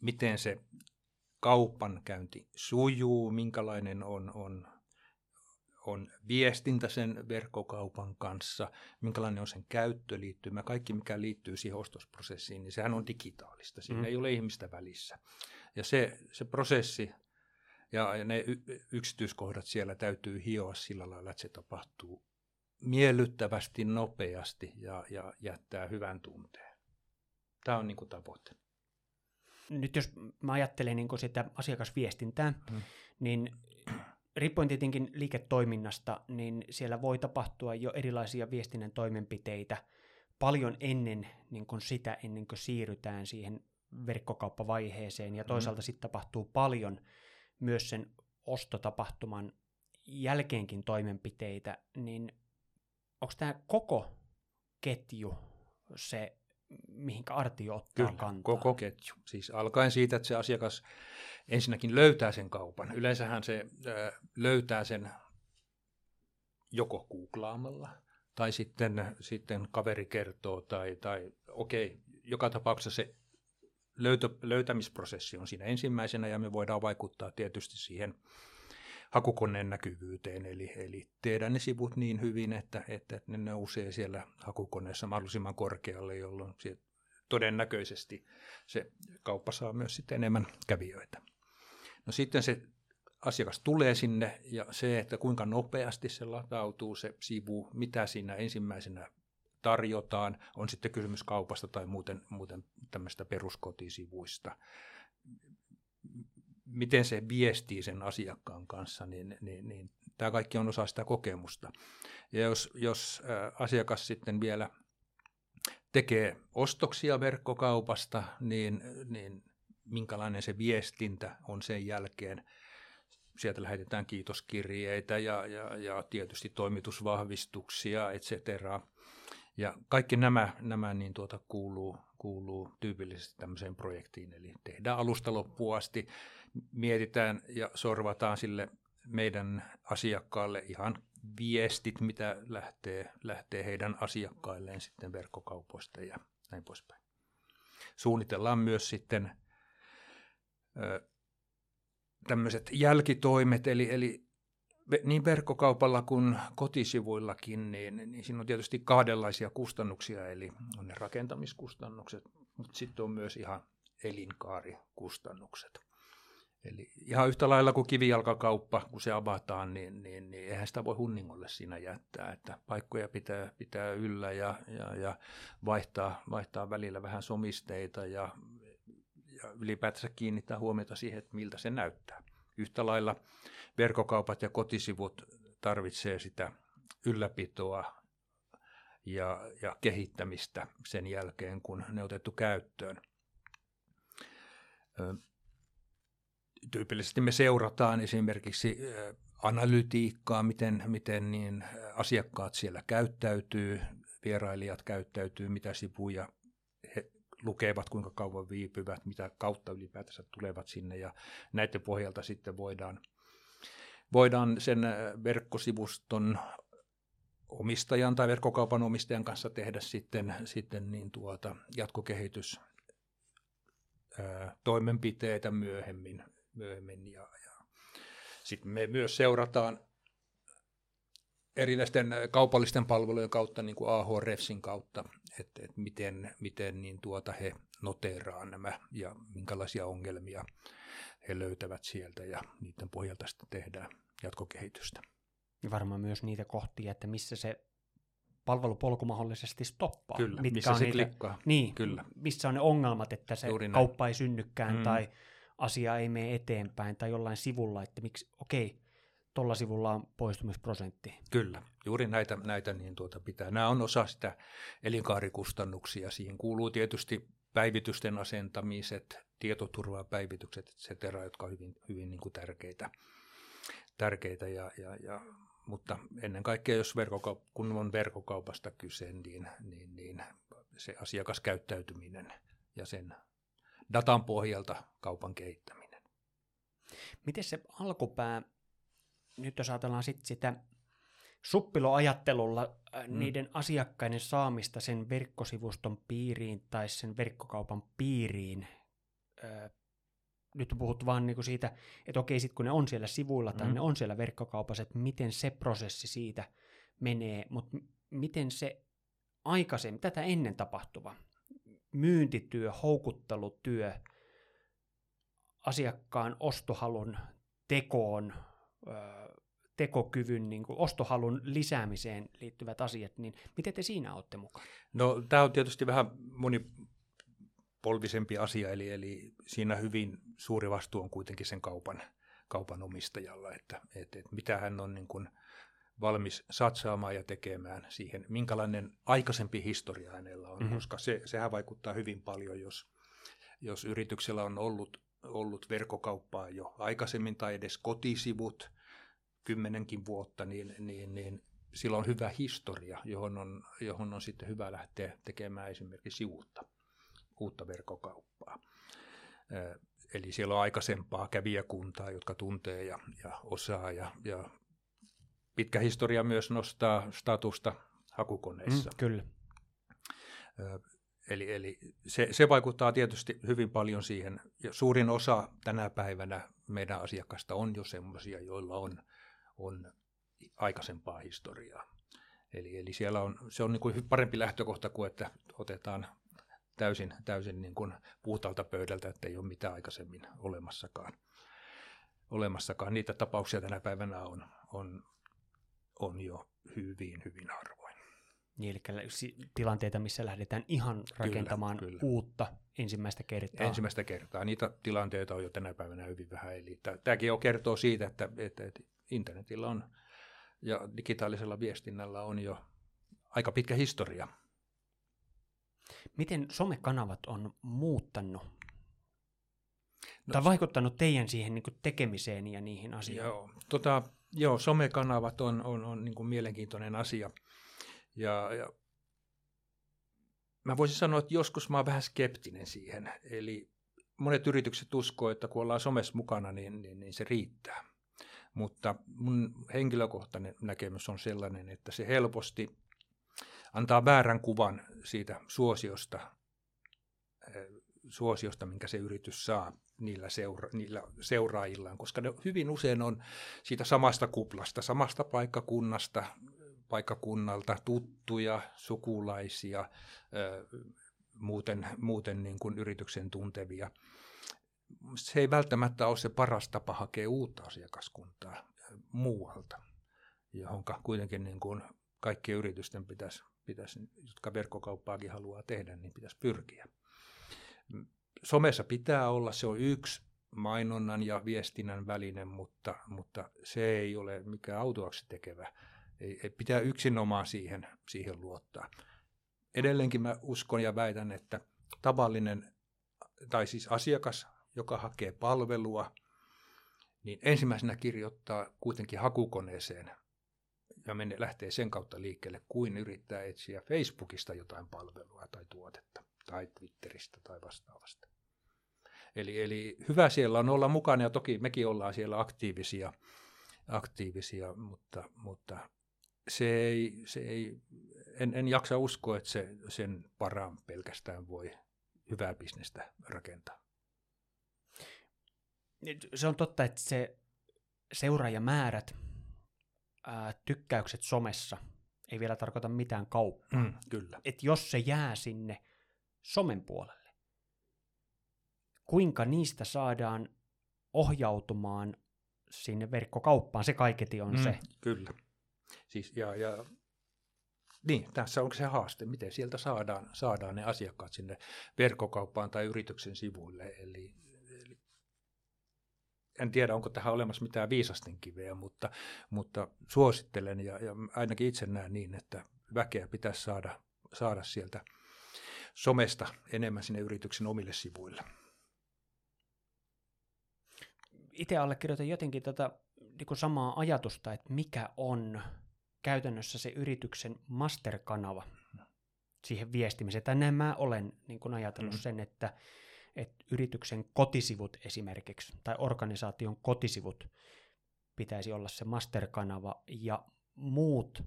miten se kaupankäynti sujuu, minkälainen on, on, on viestintä sen verkkokaupan kanssa, minkälainen on sen käyttöliittymä, kaikki mikä liittyy siihen ostosprosessiin, niin sehän on digitaalista. Siinä mm. ei ole ihmistä välissä. Ja se, se prosessi ja ne yksityiskohdat siellä täytyy hioa sillä lailla, että se tapahtuu miellyttävästi, nopeasti ja, ja jättää hyvän tunteen. Tämä on niin kuin tavoite. Nyt jos mä ajattelen niin sitä asiakasviestintää, hmm. niin riippuen tietenkin liiketoiminnasta, niin siellä voi tapahtua jo erilaisia viestinnän toimenpiteitä paljon ennen niin kuin sitä, ennen kuin siirrytään siihen verkkokauppavaiheeseen, ja toisaalta hmm. sitten tapahtuu paljon myös sen ostotapahtuman jälkeenkin toimenpiteitä, niin onko tämä koko ketju se, mihinkä Artio ottaa Kyllä, kantaa? koko ketju. Siis alkaen siitä, että se asiakas ensinnäkin löytää sen kaupan. Yleensähän se äh, löytää sen joko googlaamalla tai sitten, sitten kaveri kertoo tai, tai okei, okay, joka tapauksessa se löytö, löytämisprosessi on siinä ensimmäisenä ja me voidaan vaikuttaa tietysti siihen hakukoneen näkyvyyteen, eli, eli tehdään ne sivut niin hyvin, että, että ne nousee siellä hakukoneessa mahdollisimman korkealle, jolloin todennäköisesti se kauppa saa myös sitten enemmän kävijöitä. No sitten se asiakas tulee sinne ja se, että kuinka nopeasti se latautuu se sivu, mitä siinä ensimmäisenä tarjotaan, on sitten kysymys kaupasta tai muuten, muuten tämmöistä peruskotisivuista. Miten se viestii sen asiakkaan kanssa, niin, niin, niin tämä kaikki on osa sitä kokemusta. Ja jos, jos asiakas sitten vielä tekee ostoksia verkkokaupasta, niin, niin minkälainen se viestintä on sen jälkeen. Sieltä lähetetään kiitoskirjeitä ja, ja, ja tietysti toimitusvahvistuksia, et cetera. Ja kaikki nämä, nämä niin tuota kuuluu, kuuluu tyypillisesti tämmöiseen projektiin, eli tehdään alusta loppuun asti, mietitään ja sorvataan sille meidän asiakkaalle ihan viestit, mitä lähtee, lähtee heidän asiakkailleen sitten verkkokaupoista ja näin poispäin. Suunnitellaan myös sitten tämmöiset jälkitoimet, eli, eli niin verkkokaupalla kuin kotisivuillakin, niin, niin siinä on tietysti kahdenlaisia kustannuksia, eli on ne rakentamiskustannukset, mutta sitten on myös ihan elinkaarikustannukset. Eli ihan yhtä lailla kuin kivijalkakauppa, kun se avataan, niin, niin, niin eihän sitä voi hunningolle siinä jättää, että paikkoja pitää, pitää yllä ja, ja, ja vaihtaa, vaihtaa välillä vähän somisteita ja, ja ylipäätänsä kiinnittää huomiota siihen, että miltä se näyttää. Yhtä lailla verkkokaupat ja kotisivut tarvitsee sitä ylläpitoa ja, ja kehittämistä sen jälkeen, kun ne on otettu käyttöön. Tyypillisesti me seurataan esimerkiksi analytiikkaa, miten, miten niin asiakkaat siellä käyttäytyy, vierailijat käyttäytyy, mitä sivuja he lukevat, kuinka kauan viipyvät, mitä kautta ylipäätänsä tulevat sinne ja näiden pohjalta sitten voidaan – voidaan sen äh, verkkosivuston omistajan tai verkkokaupan omistajan kanssa tehdä sitten, sitten niin tuota, jatkokehitys äh, toimenpiteitä myöhemmin. Myöhemmin ja, ja sitten me myös seurataan erilaisten äh, kaupallisten palvelujen kautta, niin kuin AH-Refsin kautta, että, että miten, miten niin tuota he noteeraa nämä ja minkälaisia ongelmia he löytävät sieltä ja niiden pohjalta sitten tehdään jatkokehitystä. Ja varmaan myös niitä kohtia, että missä se palvelupolku mahdollisesti stoppaa. Kyllä, Mitkä missä on se niitä, klikkaa. Niin, Kyllä. missä on ne ongelmat, että se Juuri kauppa ei synnykään mm. tai asia ei mene eteenpäin tai jollain sivulla, että miksi, okei, tuolla sivulla on poistumisprosentti. Kyllä, juuri näitä, näitä niin tuota pitää. Nämä on osa sitä elinkaarikustannuksia. Siihen kuuluu tietysti päivitysten asentamiset, tietoturvapäivitykset, etc., jotka ovat hyvin, hyvin niin kuin tärkeitä, tärkeitä ja, ja, ja mutta ennen kaikkea, jos verkkokaup- kun on verkkokaupasta kyse, niin, niin, niin se asiakaskäyttäytyminen ja sen datan pohjalta kaupan kehittäminen. Miten se alkupää, nyt jos ajatellaan sit sitä suppiloajattelulla mm. niiden asiakkaiden saamista sen verkkosivuston piiriin tai sen verkkokaupan piiriin, nyt on puhuttu vaan niinku siitä, että okei, sit kun ne on siellä sivuilla tai mm. ne on siellä verkkokaupassa, että miten se prosessi siitä menee, mutta miten se aikaisemmin, tätä ennen tapahtuva myyntityö, houkuttelutyö, asiakkaan ostohalun tekoon, tekokyvyn, niin kuin ostohalun lisäämiseen liittyvät asiat, niin miten te siinä olette mukana? No tämä on tietysti vähän monipolvisempi asia, eli, eli siinä hyvin suuri vastuu on kuitenkin sen kaupan, kaupan omistajalla, että, että, että mitä hän on niin kuin valmis satsaamaan ja tekemään siihen, minkälainen aikaisempi historia hänellä on, mm-hmm. koska se, sehän vaikuttaa hyvin paljon, jos, jos yrityksellä on ollut, ollut verkkokauppaa jo aikaisemmin tai edes kotisivut kymmenenkin vuotta, niin, niin, niin sillä on hyvä historia, johon on, johon on sitten hyvä lähteä tekemään esimerkiksi uutta, uutta verkkokauppaa. Eli siellä on aikaisempaa kävijäkuntaa, jotka tuntee ja, ja osaa ja, ja pitkä historia myös nostaa statusta hakukoneissa. Mm, kyllä. Eli, eli se, se vaikuttaa tietysti hyvin paljon siihen. Ja suurin osa tänä päivänä meidän asiakkaista on jo sellaisia, joilla on, on aikaisempaa historiaa. Eli, eli siellä on, se on niin kuin parempi lähtökohta kuin, että otetaan täysin, täysin niin kuin puhtaalta pöydältä, että ei ole mitään aikaisemmin olemassakaan. olemassakaan. Niitä tapauksia tänä päivänä on, on on jo hyvin, hyvin harvoin. Niin, eli tilanteita, missä lähdetään ihan rakentamaan kyllä, kyllä. uutta ensimmäistä kertaa. Ensimmäistä kertaa. Niitä tilanteita on jo tänä päivänä hyvin vähän. Eli tämäkin jo kertoo siitä, että, että, että internetillä on ja digitaalisella viestinnällä on jo aika pitkä historia. Miten somekanavat on muuttanut no, tai vaikuttanut teidän siihen niin tekemiseen ja niihin asioihin? Joo, tota, Joo, somekanavat on, on, on niin kuin mielenkiintoinen asia. Ja, ja mä voisin sanoa, että joskus mä oon vähän skeptinen siihen. Eli monet yritykset uskoo, että kun ollaan somessa mukana, niin, niin, niin se riittää. Mutta mun henkilökohtainen näkemys on sellainen, että se helposti antaa väärän kuvan siitä suosiosta, eh, suosiosta minkä se yritys saa niillä, seura- niillä seuraajillaan, koska ne hyvin usein on siitä samasta kuplasta, samasta paikkakunnasta, paikkakunnalta tuttuja, sukulaisia, muuten, muuten niin kuin yrityksen tuntevia. Se ei välttämättä ole se paras tapa hakea uutta asiakaskuntaa muualta, johon kuitenkin niin kuin kaikkien yritysten pitäisi, pitäisi, jotka verkkokauppaakin haluaa tehdä, niin pitäisi pyrkiä somessa pitää olla, se on yksi mainonnan ja viestinnän väline, mutta, mutta se ei ole mikään autuaksi tekevä. Ei, ei pitää yksinomaan siihen, siihen luottaa. Edelleenkin mä uskon ja väitän, että tavallinen, tai siis asiakas, joka hakee palvelua, niin ensimmäisenä kirjoittaa kuitenkin hakukoneeseen ja menee, lähtee sen kautta liikkeelle, kuin yrittää etsiä Facebookista jotain palvelua tai tuotetta tai Twitteristä tai vastaavasta. Eli, eli hyvä siellä on olla mukana ja toki mekin ollaan siellä aktiivisia, aktiivisia mutta, mutta se ei, se ei, en, en jaksa uskoa, että se, sen paraan pelkästään voi hyvää bisnestä rakentaa. Se on totta, että se seuraajamäärät, ää, tykkäykset somessa ei vielä tarkoita mitään kauppaa. Mm, kyllä. Et jos se jää sinne somen puolelle, kuinka niistä saadaan ohjautumaan sinne verkkokauppaan, se kaiketi on mm, se. Kyllä. Siis, ja, ja, niin, tässä on se haaste, miten sieltä saadaan, saadaan ne asiakkaat sinne verkkokauppaan tai yrityksen sivuille. Eli, eli en tiedä, onko tähän olemassa mitään viisasten kiveä, mutta, mutta suosittelen ja, ja ainakin itse näen niin, että väkeä pitäisi saada, saada sieltä somesta enemmän sinne yrityksen omille sivuille itse allekirjoitan jotenkin tätä, niin kuin samaa ajatusta, että mikä on käytännössä se yrityksen masterkanava siihen viestimiseen. Tai mä olen niin kuin ajatellut mm. sen, että, että yrityksen kotisivut esimerkiksi, tai organisaation kotisivut pitäisi olla se masterkanava, ja muut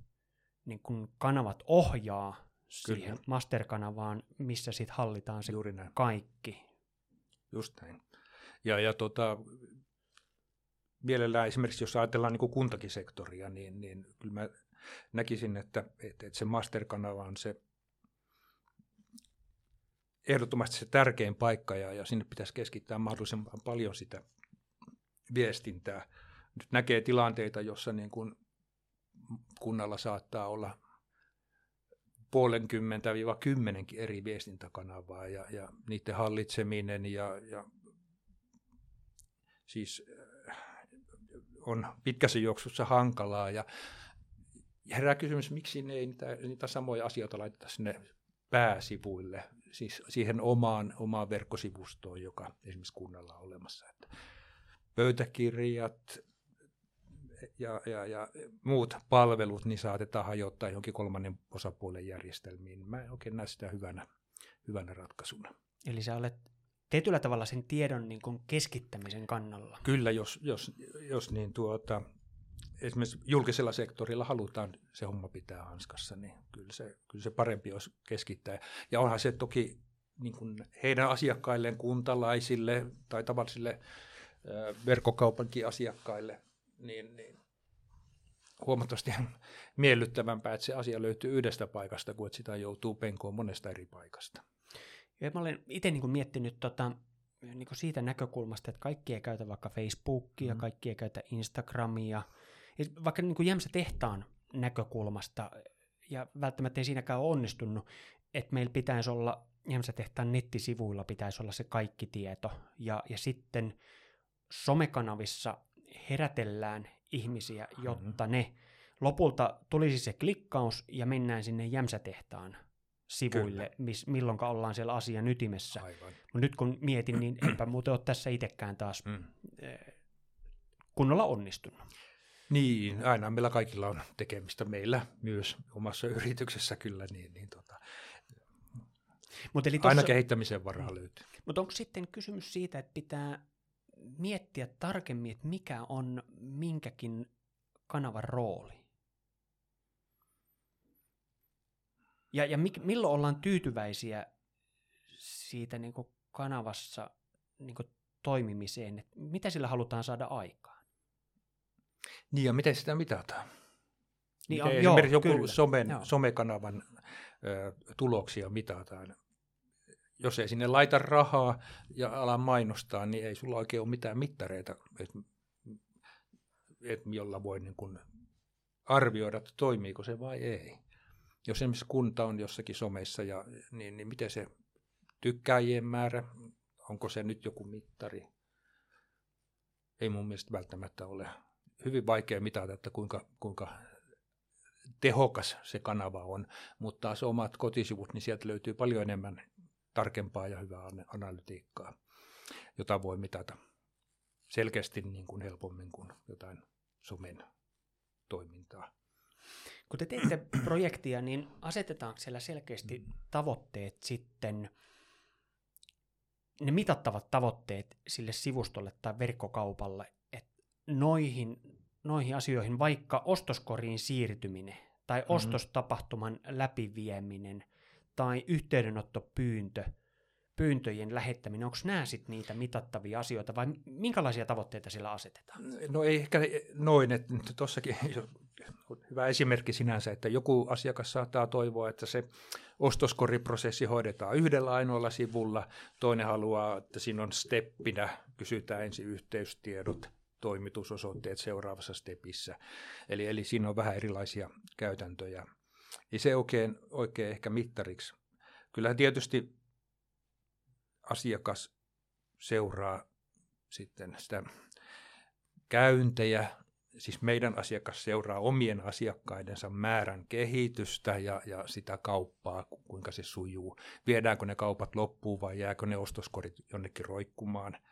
niin kuin kanavat ohjaa Kyllä. siihen masterkanavaan, missä sitten hallitaan se Juuri näin. kaikki. Just näin. Ja, ja tota, mielellään esimerkiksi, jos ajatellaan niin kuin kuntakin sektoria, niin, niin kyllä mä näkisin, että, että, että se masterkanava on se ehdottomasti se tärkein paikka ja, ja sinne pitäisi keskittää mahdollisimman paljon sitä viestintää. Nyt näkee tilanteita, jossa niin kuin kunnalla saattaa olla puolenkymmentä viiva kymmenenkin eri viestintäkanavaa ja, ja niiden hallitseminen ja, ja siis äh, on pitkässä juoksussa hankalaa ja herää kysymys, miksi ne ei niitä, niitä samoja asioita laiteta sinne pääsivuille, siis siihen omaan, omaan verkkosivustoon, joka esimerkiksi kunnalla on olemassa. Että pöytäkirjat ja, ja, ja muut palvelut niin saatetaan hajottaa johonkin kolmannen osapuolen järjestelmiin. Mä en oikein näe sitä hyvänä, hyvänä ratkaisuna. Eli sä olet tietyllä tavalla sen tiedon niin kuin keskittämisen kannalla. Kyllä, jos, jos, jos niin tuota, esimerkiksi julkisella sektorilla halutaan se homma pitää hanskassa, niin kyllä se, kyllä se parempi olisi keskittää. Ja onhan se toki niin kuin heidän asiakkailleen, kuntalaisille tai tavallisille verkkokaupankin asiakkaille, niin, niin huomattavasti miellyttävämpää, että se asia löytyy yhdestä paikasta, kuin että sitä joutuu penkoon monesta eri paikasta. Ja mä olen itse niin miettinyt tota, niin siitä näkökulmasta, että kaikki ei käytä vaikka Facebookia, mm. kaikki ei käytä Instagramia – vaikka niin Jämsä tehtaan näkökulmasta, ja välttämättä ei siinäkään ole onnistunut, että meillä pitäisi olla, Jämsä tehtaan nettisivuilla pitäisi olla se kaikki tieto, ja, ja sitten somekanavissa herätellään ihmisiä, jotta mm-hmm. ne lopulta tulisi se klikkaus ja mennään sinne Jämsätehtaan sivuille, miss, milloin ollaan siellä asian ytimessä. Mutta nyt kun mietin, niin enpä muuten ole tässä itsekään taas mm. Eh, kunnolla onnistunut. Niin, aina meillä kaikilla on tekemistä. Meillä myös omassa yrityksessä kyllä. Niin, niin tota, Mut eli tossa, aina kehittämisen varaa löytyy. Mutta onko sitten kysymys siitä, että pitää miettiä tarkemmin, että mikä on minkäkin kanavan rooli? Ja, ja mik, milloin ollaan tyytyväisiä siitä niin kanavassa niin toimimiseen, että mitä sillä halutaan saada aikaan? Niin ja miten sitä mitataan? Niin, miten joo, esimerkiksi joku kyllä, somen, joo. somekanavan ö, tuloksia mitataan. Jos ei sinne laita rahaa ja ala mainostaa, niin ei sulla oikein ole mitään mittareita, että et, jolla voi niin kun arvioida, että toimiiko se vai ei. Jos esimerkiksi kunta on jossakin someissa, ja, niin, niin miten se tykkääjien määrä, onko se nyt joku mittari? Ei mun mielestä välttämättä ole hyvin vaikea mitata, että kuinka, kuinka tehokas se kanava on, mutta taas omat kotisivut, niin sieltä löytyy paljon enemmän tarkempaa ja hyvää analytiikkaa, jota voi mitata selkeästi niin kuin helpommin kuin jotain somen toimintaa. Kun te teette projektia, niin asetetaanko siellä selkeästi mm. tavoitteet sitten, ne mitattavat tavoitteet sille sivustolle tai verkkokaupalle, noihin, noihin asioihin, vaikka ostoskoriin siirtyminen tai mm-hmm. ostostapahtuman läpivieminen tai yhteydenottopyyntö, pyyntöjen lähettäminen, onko nämä sitten niitä mitattavia asioita vai minkälaisia tavoitteita sillä asetetaan? No ei ehkä noin, että tuossakin hyvä esimerkki sinänsä, että joku asiakas saattaa toivoa, että se ostoskoriprosessi hoidetaan yhdellä ainoalla sivulla, toinen haluaa, että siinä on steppinä, kysytään ensin yhteystiedot, toimitusosoitteet seuraavassa stepissä. Eli, eli siinä on vähän erilaisia käytäntöjä. Ei se oikein, oikein ehkä mittariksi. Kyllähän tietysti asiakas seuraa sitten sitä käyntejä, siis meidän asiakas seuraa omien asiakkaidensa määrän kehitystä ja, ja sitä kauppaa, kuinka se sujuu. Viedäänkö ne kaupat loppuun vai jääkö ne ostoskorit jonnekin roikkumaan –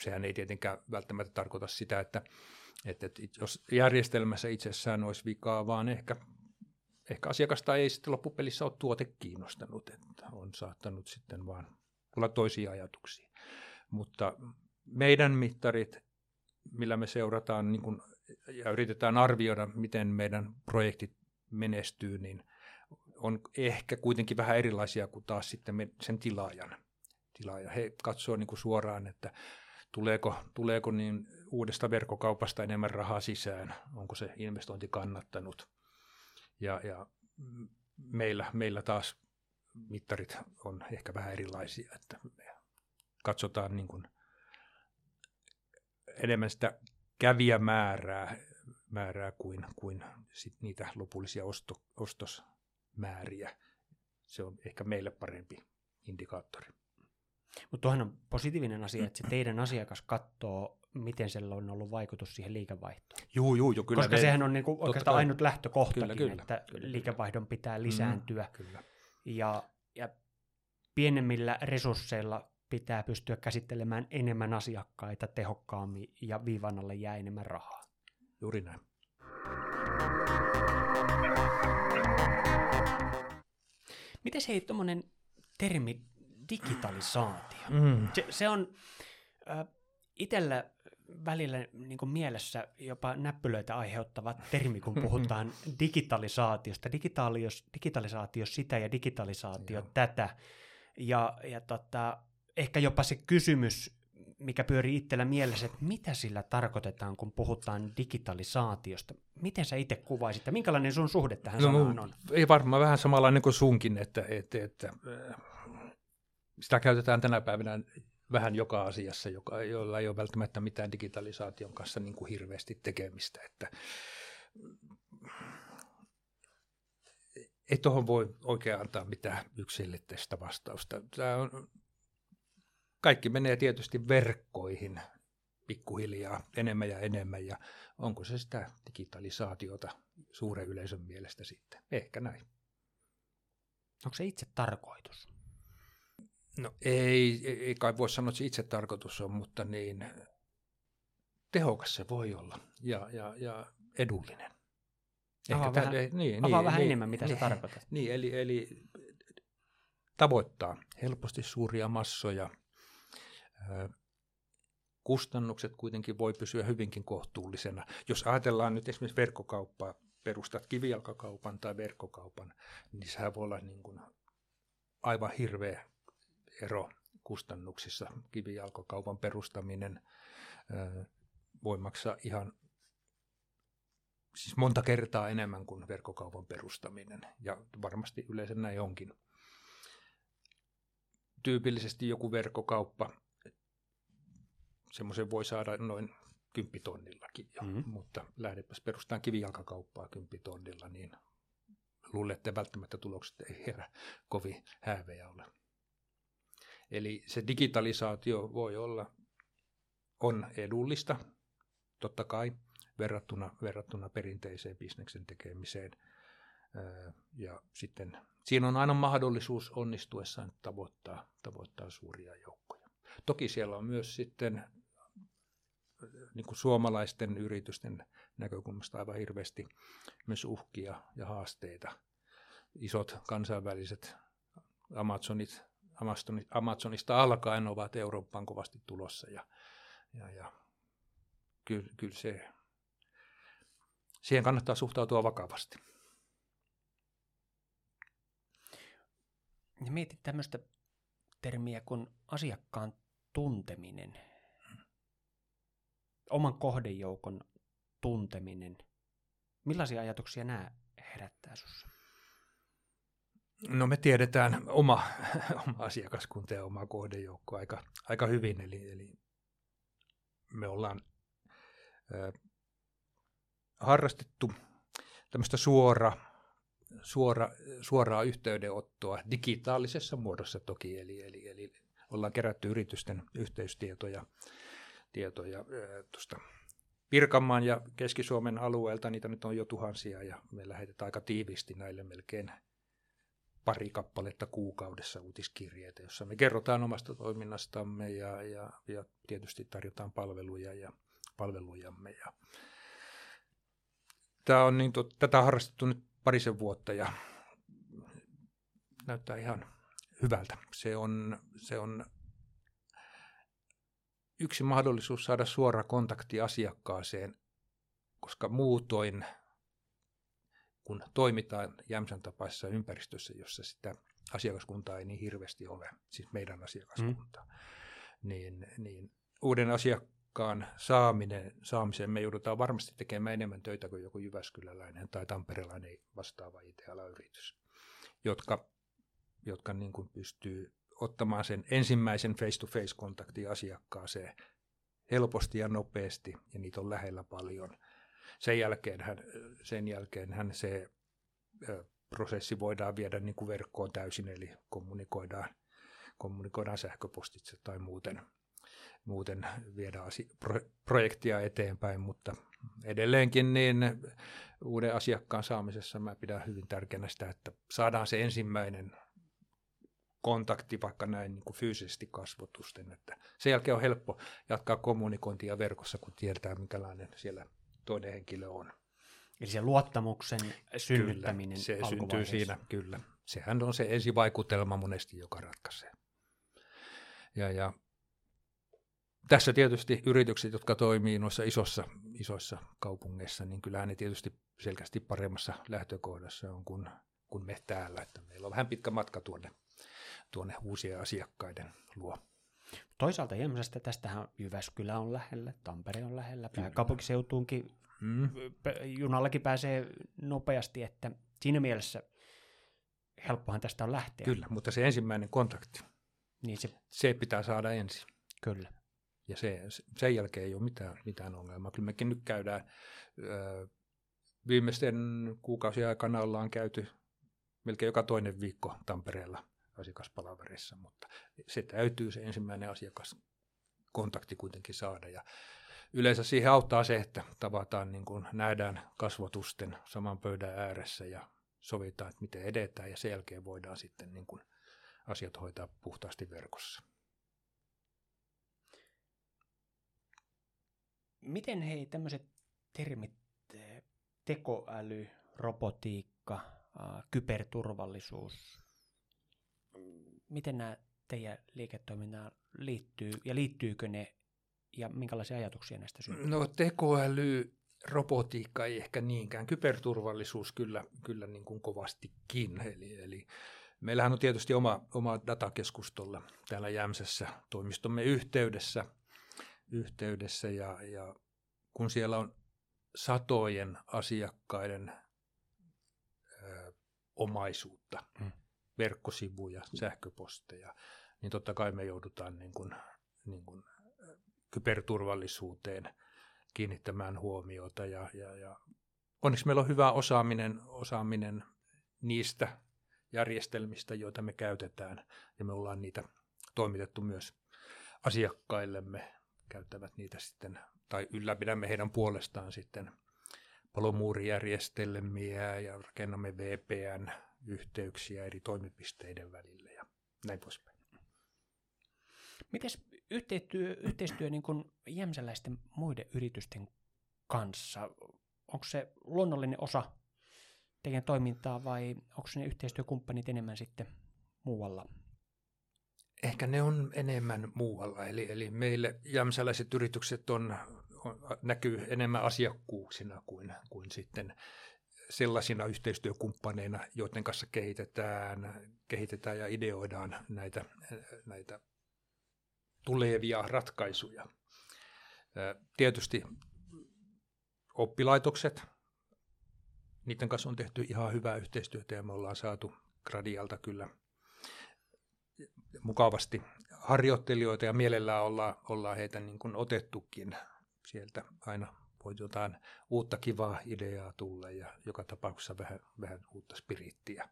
sehän ei tietenkään välttämättä tarkoita sitä, että, Että, että jos järjestelmässä itsessään olisi vikaa, vaan ehkä, ehkä asiakasta ei sitten loppupelissä ole tuote kiinnostanut, että on saattanut sitten vaan olla toisia ajatuksia. Mutta meidän mittarit, millä me seurataan niin kun, ja yritetään arvioida, miten meidän projektit menestyy, niin on ehkä kuitenkin vähän erilaisia kuin taas sitten sen tilaajan. tilaaja. He katsoo niin suoraan, että tuleeko, tuleeko niin uudesta verkkokaupasta enemmän rahaa sisään, onko se investointi kannattanut. Ja, ja meillä, meillä taas mittarit on ehkä vähän erilaisia, että me katsotaan niin kuin enemmän sitä kävijämäärää määrää kuin, kuin sit niitä lopullisia osto, ostosmääriä. Se on ehkä meille parempi indikaattori. Mutta tuohan on positiivinen asia, että se teidän asiakas katsoo, miten sillä on ollut vaikutus siihen liikevaihtoon. Joo, joo, jo, kyllä. Koska me, sehän on niinku oikeastaan ainut lähtökohtakin, kyllä, kyllä, että kyllä, liikevaihdon pitää mm, lisääntyä. Mm, kyllä. Ja, ja pienemmillä resursseilla pitää pystyä käsittelemään enemmän asiakkaita tehokkaammin ja viivan alle jää enemmän rahaa. Juuri näin. Miten se ei tuommoinen termi digitalisaatio? Mm. Se, se on äh, itsellä välillä niin kuin mielessä jopa näppylöitä aiheuttava termi, kun puhutaan digitalisaatiosta. Digitaalios, digitalisaatio sitä ja digitalisaatio Joo. tätä. Ja, ja tota, ehkä jopa se kysymys, mikä pyörii itsellä mielessä, että mitä sillä tarkoitetaan, kun puhutaan digitalisaatiosta. Miten sä itse kuvaisit, minkälainen sun suhde tähän no, sanaan on? Ei varmaan vähän samanlainen kuin sunkin, että, että, että sitä käytetään tänä päivänä vähän joka asiassa, joka, jolla ei ole välttämättä mitään digitalisaation kanssa niin kuin hirveästi tekemistä. Että, ei tuohon voi oikein antaa mitään yksilitteistä vastausta. Tämä on kaikki menee tietysti verkkoihin pikkuhiljaa enemmän ja enemmän, ja onko se sitä digitalisaatiota suuren yleisön mielestä sitten? Ehkä näin. Onko se itse tarkoitus? No ei, ei kai voi sanoa, että se itse tarkoitus on, mutta niin tehokas se voi olla ja, ja, ja edullinen. Avaa Ehkä vähän, niin, avaa niin, vähän niin, enemmän, mitä niin, se tarkoittaa. Niin, eli, eli tavoittaa helposti suuria massoja – kustannukset kuitenkin voi pysyä hyvinkin kohtuullisena. Jos ajatellaan nyt esimerkiksi verkkokauppaa, perustat kivijalkakaupan tai verkkokaupan, niin sehän voi olla niin kuin aivan hirveä ero kustannuksissa. Kivijalkakaupan perustaminen voi maksaa ihan siis monta kertaa enemmän kuin verkkokaupan perustaminen, ja varmasti yleensä näin onkin. Tyypillisesti joku verkkokauppa semmoisen voi saada noin kymppitonnillakin jo, mm-hmm. mutta lähdepäs perustamaan kivijalkakauppaa kymppitonnilla, niin luulen, että välttämättä tulokset ei herä kovin häävejä ole. Eli se digitalisaatio voi olla, on edullista, totta kai, verrattuna, verrattuna perinteiseen bisneksen tekemiseen. Ja sitten siinä on aina mahdollisuus onnistuessaan tavoittaa, tavoittaa suuria joukkoja. Toki siellä on myös sitten niin kuin suomalaisten yritysten näkökulmasta aivan hirveästi myös uhkia ja haasteita. Isot kansainväliset Amazonit, Amazonista alkaen ovat Eurooppaan kovasti tulossa ja, ja, ja kyllä, kyllä se, siihen kannattaa suhtautua vakavasti. Ja mietit tämmöistä termiä kuin asiakkaan tunteminen oman kohdejoukon tunteminen, millaisia ajatuksia nämä herättää sinussa? No me tiedetään oma, oma asiakaskunta ja oma kohdejoukko aika, aika hyvin, eli, eli me ollaan ö, harrastettu tämmöistä suora, suora, suoraa yhteydenottoa digitaalisessa muodossa toki, eli, eli, eli ollaan kerätty yritysten yhteystietoja tietoja tuosta Pirkanmaan ja Keski-Suomen alueelta, niitä nyt on jo tuhansia ja me lähetetään aika tiivisti näille melkein pari kappaletta kuukaudessa uutiskirjeitä, jossa me kerrotaan omasta toiminnastamme ja, ja, ja tietysti tarjotaan palveluja ja palvelujamme. Ja, Tämä on niin, tätä on harrastettu nyt parisen vuotta ja näyttää ihan hyvältä. Se on, se on yksi mahdollisuus saada suora kontakti asiakkaaseen, koska muutoin, kun toimitaan Jämsän tapaisessa ympäristössä, jossa sitä asiakaskuntaa ei niin hirveästi ole, siis meidän asiakaskuntaa, mm. niin, niin uuden asiakkaan saaminen, saamiseen me joudutaan varmasti tekemään enemmän töitä kuin joku Jyväskyläläinen tai Tamperelainen vastaava IT-yritys, jotka, jotka niin kuin pystyy ottamaan sen ensimmäisen face-to-face kontaktin asiakkaaseen helposti ja nopeasti, ja niitä on lähellä paljon. Sen jälkeen hän, sen jälkeen hän se prosessi voidaan viedä niin kuin verkkoon täysin, eli kommunikoidaan, kommunikoidaan sähköpostitse tai muuten, muuten viedä asi- pro, projektia eteenpäin, mutta edelleenkin niin uuden asiakkaan saamisessa mä pidän hyvin tärkeänä sitä, että saadaan se ensimmäinen kontakti vaikka näin niin kuin fyysisesti kasvotusten. Että sen jälkeen on helppo jatkaa kommunikointia verkossa, kun tiedetään, minkälainen siellä toinen henkilö on. Eli se luottamuksen synnyttäminen kyllä, se syntyy siinä, kyllä. Sehän on se ensivaikutelma monesti, joka ratkaisee. Ja, ja tässä tietysti yritykset, jotka toimii noissa isossa, isoissa kaupungeissa, niin kyllähän ne tietysti selkeästi paremmassa lähtökohdassa on kuin, kuin me täällä. Että meillä on vähän pitkä matka tuonne tuonne uusien asiakkaiden luo. Toisaalta Jämsästä tästähän Jyväskylä on lähellä, Tampere on lähellä, pääkaupunkiseutuunkin mm. junallakin pääsee nopeasti, että siinä mielessä helppohan tästä on lähteä. Kyllä, mutta se ensimmäinen kontakti, niin se, se pitää saada ensin. Kyllä. Ja se, sen jälkeen ei ole mitään, mitään ongelmaa. Kyllä mekin nyt käydään, ö, viimeisten kuukausien aikana ollaan käyty melkein joka toinen viikko Tampereella asiakaspalaverissa, mutta se täytyy se ensimmäinen asiakaskontakti kuitenkin saada ja yleensä siihen auttaa se, että tavataan niin kuin nähdään kasvotusten saman pöydän ääressä ja sovitaan, että miten edetään ja sen jälkeen voidaan sitten niin kuin asiat hoitaa puhtaasti verkossa. Miten hei tämmöiset termit, tekoäly, robotiikka, kyberturvallisuus, miten nämä teidän liiketoimintaan liittyy ja liittyykö ne ja minkälaisia ajatuksia näistä syntyy? No tekoäly, robotiikka ei ehkä niinkään, kyberturvallisuus kyllä, kyllä niin kuin kovastikin. Eli, eli meillähän on tietysti oma, oma datakeskustolla täällä Jämsässä toimistomme yhteydessä, yhteydessä ja, ja kun siellä on satojen asiakkaiden ö, omaisuutta, hmm verkkosivuja, sähköposteja, niin totta kai me joudutaan niin kuin, niin kuin kyberturvallisuuteen kiinnittämään huomiota ja, ja, ja onneksi meillä on hyvä osaaminen, osaaminen niistä järjestelmistä, joita me käytetään ja me ollaan niitä toimitettu myös asiakkaillemme, käyttävät niitä sitten tai ylläpidämme heidän puolestaan sitten palomuurijärjestelmiä ja rakennamme VPN yhteyksiä eri toimipisteiden välillä ja näin poispäin. Miten yhteistyö, yhteistyö niin kuin jämsäläisten muiden yritysten kanssa, onko se luonnollinen osa teidän toimintaa vai onko ne yhteistyökumppanit enemmän sitten muualla? Ehkä ne on enemmän muualla, eli, eli meille jämsäläiset yritykset on, on, näkyy enemmän asiakkuuksina kuin, kuin sitten sellaisina yhteistyökumppaneina, joiden kanssa kehitetään, kehitetään ja ideoidaan näitä, näitä tulevia ratkaisuja. Tietysti oppilaitokset, niiden kanssa on tehty ihan hyvää yhteistyötä ja me ollaan saatu Gradialta kyllä mukavasti harjoittelijoita ja mielellään ollaan, ollaan heitä niin kuin otettukin sieltä aina voi jotain uutta kivaa ideaa tulla ja joka tapauksessa vähän, vähän uutta spirittiä.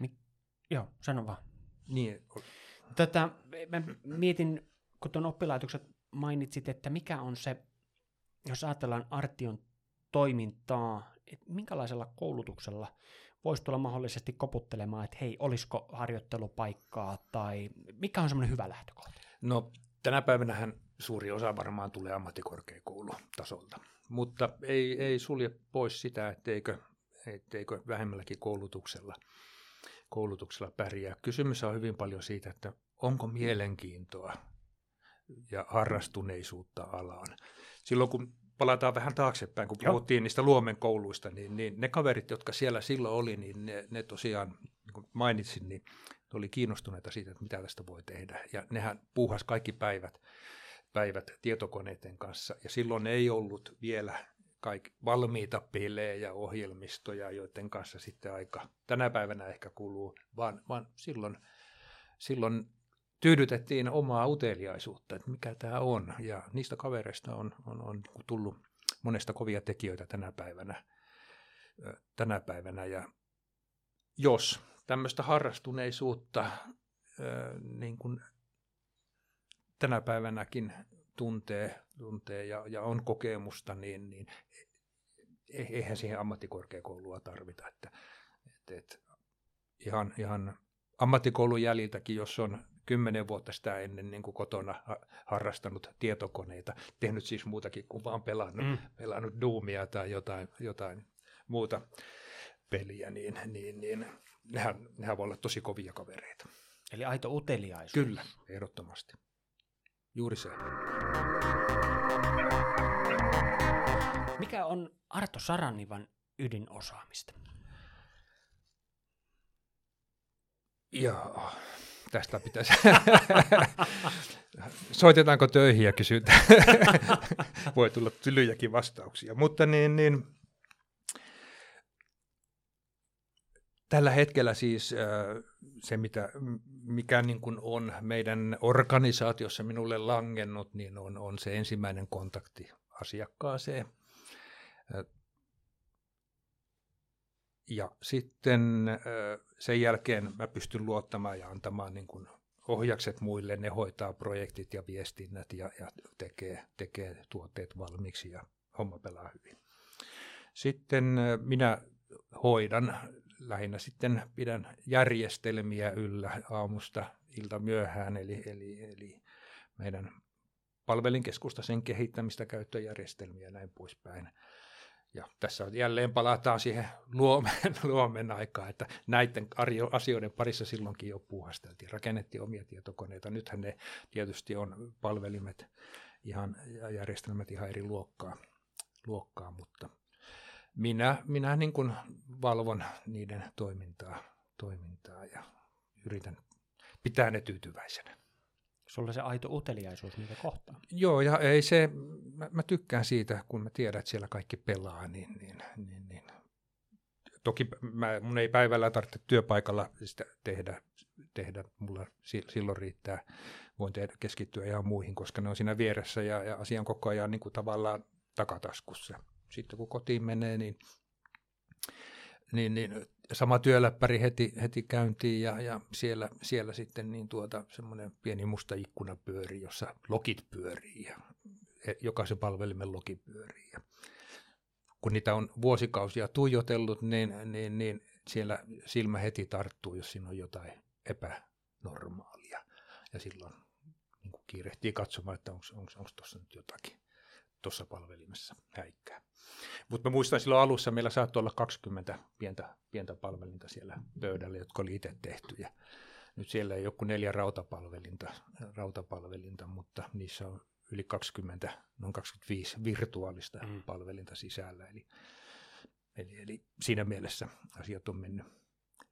Mi- joo, sano vaan. Niin. Tätä, mä mietin, kun tuon oppilaitokset mainitsit, että mikä on se, jos ajatellaan Artion toimintaa, että minkälaisella koulutuksella voisi tulla mahdollisesti koputtelemaan, että hei, olisiko harjoittelupaikkaa tai mikä on semmoinen hyvä lähtökohta? No tänä päivänähän suuri osa varmaan tulee ammattikorkeakoulutasolta. mutta ei, ei sulje pois sitä, etteikö, etteikö vähemmälläkin koulutuksella, koulutuksella pärjää. Kysymys on hyvin paljon siitä, että onko mielenkiintoa ja harrastuneisuutta alaan. Silloin kun palataan vähän taaksepäin, kun puhuttiin Joo. niistä Luomen kouluista, niin, niin ne kaverit, jotka siellä silloin oli, niin ne, ne tosiaan, niin kuin mainitsin, niin oli kiinnostuneita siitä, että mitä tästä voi tehdä. Ja nehän puuhas kaikki päivät, päivät tietokoneiden kanssa. Ja silloin ei ollut vielä kaikki valmiita pelejä ja ohjelmistoja, joiden kanssa sitten aika tänä päivänä ehkä kuluu, vaan, vaan silloin, silloin tyydytettiin omaa uteliaisuutta, että mikä tämä on. Ja niistä kavereista on, on, on tullut monesta kovia tekijöitä tänä päivänä. Tänä päivänä. Ja jos tämmöistä harrastuneisuutta niin kuin tänä päivänäkin tuntee, tuntee ja, ja on kokemusta, niin, niin e, eihän siihen ammattikorkeakoulua tarvita. Että, että, että ihan, ihan ammattikoulun jäljiltäkin, jos on kymmenen vuotta sitä ennen niin kuin kotona harrastanut tietokoneita, tehnyt siis muutakin kuin vaan pelannut, mm. pelannut Doomia tai jotain, jotain muuta peliä, niin, niin, niin nehän, nehän voi olla tosi kovia kavereita. Eli aito uteliaisuus. Kyllä, ehdottomasti. Juuri se. Mikä on Arto Sarannivan ydinosaamista? Joo, tästä pitäisi. Soitetaanko töihin ja kysytään. Voi tulla tylyjäkin vastauksia. Mutta niin, niin, tällä hetkellä siis se, mitä, mikä niin kuin on meidän organisaatiossa minulle langennut, niin on, on se ensimmäinen kontakti asiakkaaseen. Ja sitten sen jälkeen mä pystyn luottamaan ja antamaan niin kuin ohjakset muille, ne hoitaa projektit ja viestinnät ja, ja tekee, tekee tuotteet valmiiksi ja homma pelaa hyvin. Sitten minä hoidan, lähinnä sitten pidän järjestelmiä yllä aamusta ilta myöhään, eli, eli, eli meidän palvelinkeskusta, sen kehittämistä, käyttöjärjestelmiä ja näin poispäin. Ja tässä jälleen palataan siihen luomen, luomen aikaan, että näiden asioiden parissa silloinkin jo puuhasteltiin. Rakennettiin omia tietokoneita. Nythän ne tietysti on palvelimet ihan, ja järjestelmät ihan eri luokkaa, luokkaa mutta minä, minä niin kuin valvon niiden toimintaa, toimintaa ja yritän pitää ne tyytyväisenä. Sulla se aito uteliaisuus niitä kohtaan. Joo, ja ei se, mä, mä tykkään siitä, kun mä tiedän, että siellä kaikki pelaa, niin, niin, niin, niin. toki mä, mun ei päivällä tarvitse työpaikalla sitä tehdä, tehdä, mulla silloin riittää, voin tehdä, keskittyä ihan muihin, koska ne on siinä vieressä ja, ja asian koko ajan niin kuin tavallaan takataskussa. Sitten kun kotiin menee, niin, niin, niin sama työläppäri heti, heti käyntiin ja, ja siellä, siellä sitten niin tuota, semmoinen pieni musta ikkuna pyörii, jossa lokit pyörii ja jokaisen palvelimen logi pyörii. Ja kun niitä on vuosikausia tuijotellut, niin, niin, niin siellä silmä heti tarttuu, jos siinä on jotain epänormaalia. Ja silloin niin kiirehtii katsomaan, että onko tuossa nyt jotakin tuossa palvelimessa häikkää. Mutta mä muistan silloin alussa meillä saattoi olla 20 pientä, pientä palvelinta siellä pöydällä, jotka oli itse tehty. Ja nyt siellä ei joku neljä rautapalvelinta, rautapalvelinta, mutta niissä on yli 20, noin 25 virtuaalista mm. palvelinta sisällä. Eli, eli, eli siinä mielessä asiat on mennyt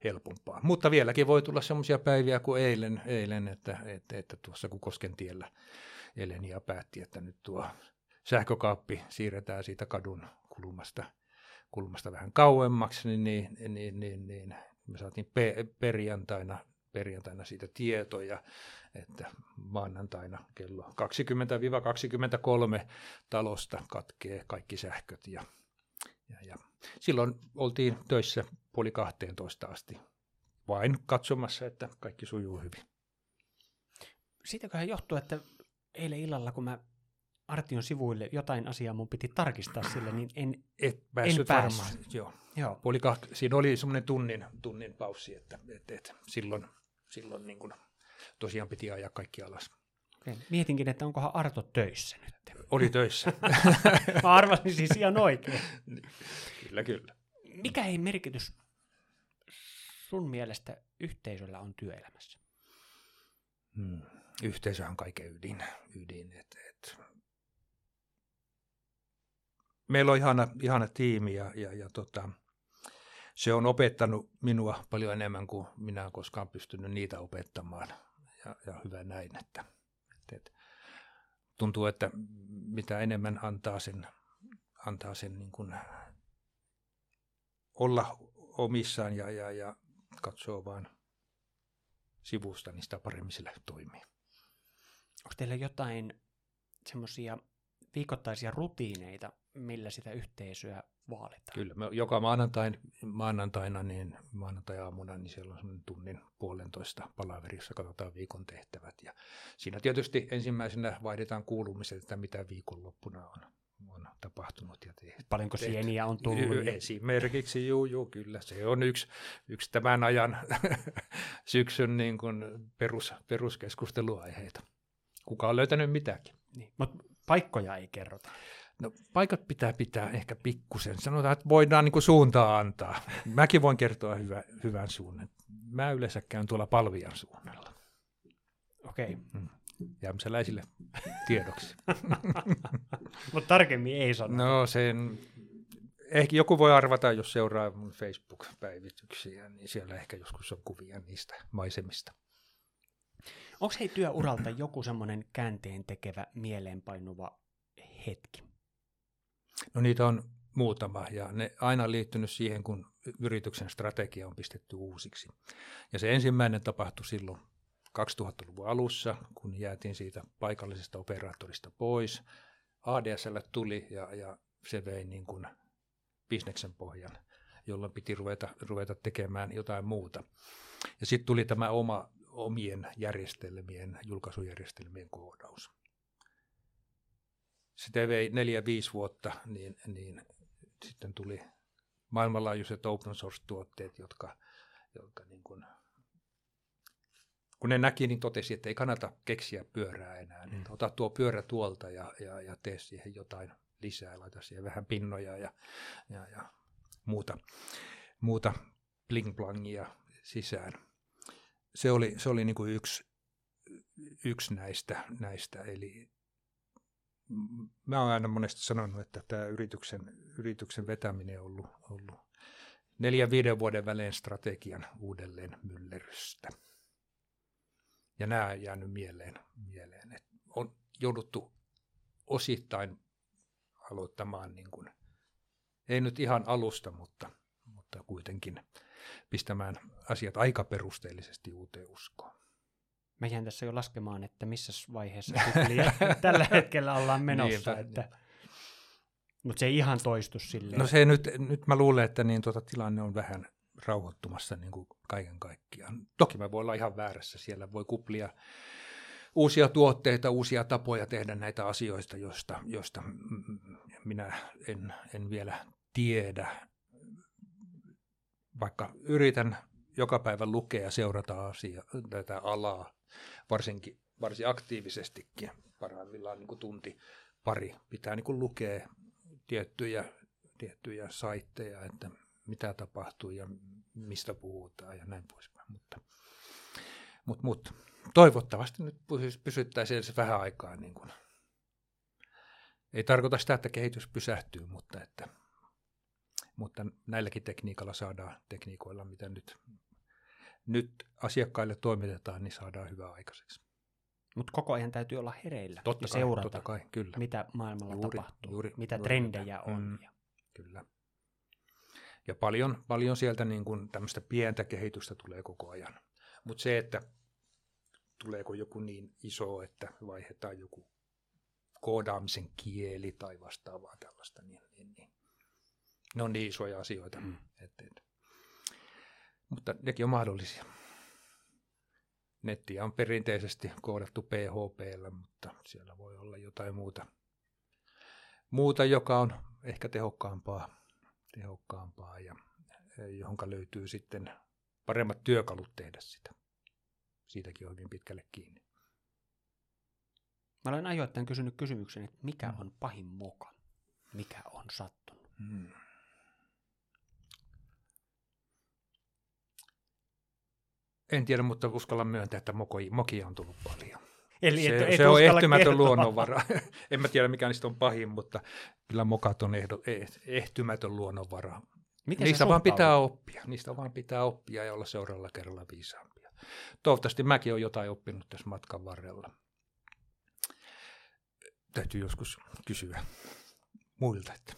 helpompaa. Mutta vieläkin voi tulla sellaisia päiviä kuin eilen, eilen että, että, että tuossa kun Kosken tiellä Elenia päätti, että nyt tuo sähkökaappi siirretään siitä kadun kulmasta, kulmasta vähän kauemmaksi, niin, niin, niin, niin, niin me saatiin pe- perjantaina, perjantaina siitä tietoja, että maanantaina kello 20-23 talosta katkee kaikki sähköt ja, ja, ja silloin oltiin töissä puoli 12 asti vain katsomassa, että kaikki sujuu hyvin. Siitäköhän johtuu, että eilen illalla, kun mä Artion sivuille jotain asiaa mun piti tarkistaa sille, niin en, Et päässyt en päässyt. Varmaan, joo. joo. Oli kah- siinä oli semmoinen tunnin, tunnin paussi, että et, et, silloin, silloin niin kun, tosiaan piti ajaa kaikki alas. Okei. Mietinkin, että onkohan Arto töissä nyt. Oli töissä. Mä arvasin siis ihan oikein. kyllä, kyllä. Mikä ei merkitys sun mielestä yhteisöllä on työelämässä? Hmm. Yhteisö on kaiken ydin. ydin et, et. Meillä on ihana, ihana tiimi ja, ja, ja tota, se on opettanut minua paljon enemmän kuin minä olen koskaan pystynyt niitä opettamaan. Ja, ja hyvä näin, että, että, että tuntuu, että mitä enemmän antaa sen, antaa sen niin kuin olla omissaan ja, ja, ja katsoo vaan sivusta, niin sitä paremmin sillä toimii. Onko teillä jotain semmoisia viikoittaisia rutiineita, millä sitä yhteisöä vaalitaan? Kyllä, me joka maanantain, maanantaina, niin maanantai-aamuna, niin siellä on semmoinen tunnin puolentoista palaveri, jossa katsotaan viikon tehtävät. Ja siinä tietysti ensimmäisenä vaihdetaan kuulumiset, että mitä viikonloppuna on, on tapahtunut ja tehty. Paljonko sieniä on tullut? Esimerkiksi, juu, juu, kyllä. Se on yksi, yksi tämän ajan syksyn niin kuin perus, peruskeskusteluaiheita. Kuka on löytänyt mitäkin. Niin, mutta paikkoja ei kerrota. No paikat pitää pitää ehkä pikkusen. Sanotaan, että voidaan niin kuin suuntaa antaa. Mäkin voin kertoa hyvä, hyvän suunnan. Mä yleensä käyn tuolla Palvian suunnalla. Okei. Okay. Mm. Jämsäläisille tiedoksi. Mutta tarkemmin ei sano. No sen, ehkä joku voi arvata, jos seuraa mun Facebook-päivityksiä, niin siellä ehkä joskus on kuvia niistä maisemista. Onko hei työuralta joku semmoinen käänteen tekevä mieleenpainuva hetki? No niitä on muutama ja ne aina liittynyt siihen, kun yrityksen strategia on pistetty uusiksi. Ja se ensimmäinen tapahtui silloin 2000-luvun alussa, kun jäätiin siitä paikallisesta operaattorista pois. ADSL tuli ja, ja se vei niin kuin bisneksen pohjan, jolloin piti ruveta, ruveta tekemään jotain muuta. Ja sitten tuli tämä oma omien järjestelmien, julkaisujärjestelmien koodaus. Sitä vei neljä, viisi vuotta, niin, niin sitten tuli maailmanlaajuiset open source-tuotteet, jotka, jotka niin kuin, kun ne näki, niin totesi, että ei kannata keksiä pyörää enää. Niin mm. ota tuo pyörä tuolta ja, ja, ja tee siihen jotain lisää, laita siihen vähän pinnoja ja, ja, ja muuta, muuta bling-blangia sisään. Se oli, se oli niin kuin yksi, yksi näistä, näistä, eli mä oon aina monesti sanonut, että tämä yrityksen, yrityksen vetäminen on ollut, ollut neljän viiden vuoden välein strategian uudelleen myllerrystä. Ja nämä on jäänyt mieleen, mieleen että on jouduttu osittain aloittamaan, niin kuin, ei nyt ihan alusta, mutta, mutta kuitenkin pistämään asiat aika perusteellisesti uuteen uskoon. Mä jään tässä jo laskemaan, että missä vaiheessa tällä hetkellä ollaan menossa. Että... Mutta se ei ihan toistu silleen. No se nyt, nyt mä luulen, että niin tuota, tilanne on vähän rauhoittumassa niin kuin kaiken kaikkiaan. Toki mä voin olla ihan väärässä, siellä voi kuplia uusia tuotteita, uusia tapoja tehdä näitä asioista, joista, joista minä en, en vielä tiedä. Vaikka yritän joka päivä lukea ja seurata asia, tätä alaa, varsinkin, varsin aktiivisestikin. Parhaimmillaan niin kuin tunti pari pitää niin kuin lukea tiettyjä, tiettyjä saitteja, että mitä tapahtuu ja mistä puhutaan ja näin poispäin. Mutta, mutta, mutta toivottavasti nyt pysyttäisiin se vähän aikaa. Niin kuin. Ei tarkoita sitä, että kehitys pysähtyy, mutta, että, mutta näilläkin tekniikalla saadaan, tekniikoilla mitä nyt nyt asiakkaille toimitetaan, niin saadaan hyvää aikaiseksi. Mutta koko ajan täytyy olla hereillä totta ja kai, seurata, totta kai, kyllä. mitä maailmalla juuri, tapahtuu, juuri, mitä juuri, trendejä on. Mm, kyllä. Ja paljon, paljon sieltä niin kuin tämmöistä pientä kehitystä tulee koko ajan. Mutta se, että tuleeko joku niin iso, että vaihdetaan joku koodaamisen kieli tai vastaavaa tällaista, niin, niin, niin. ne on niin isoja asioita. Mm. Että, että mutta nekin on mahdollisia. Nettiä on perinteisesti koodattu PHP, mutta siellä voi olla jotain muuta, muuta joka on ehkä tehokkaampaa, tehokkaampaa ja johonka löytyy sitten paremmat työkalut tehdä sitä. Siitäkin on hyvin pitkälle kiinni. Mä olen ajoittain kysynyt kysymyksen, että mikä on pahin moka? Mikä on sattunut? Hmm. En tiedä, mutta uskallan myöntää, että mokoja, mokia on tullut paljon. Eli se, et, et se on ehtymätön kertoa. luonnonvara. en mä tiedä, mikä niistä on pahin, mutta kyllä mokat on ehdo, eh- ehtymätön luonnonvara. Miten Niistä vaan pitää oppia. Niistä vaan pitää oppia ja olla seuraavalla kerralla viisaampia. Toivottavasti mäkin olen jotain oppinut tässä matkan varrella. Täytyy joskus kysyä muilta, että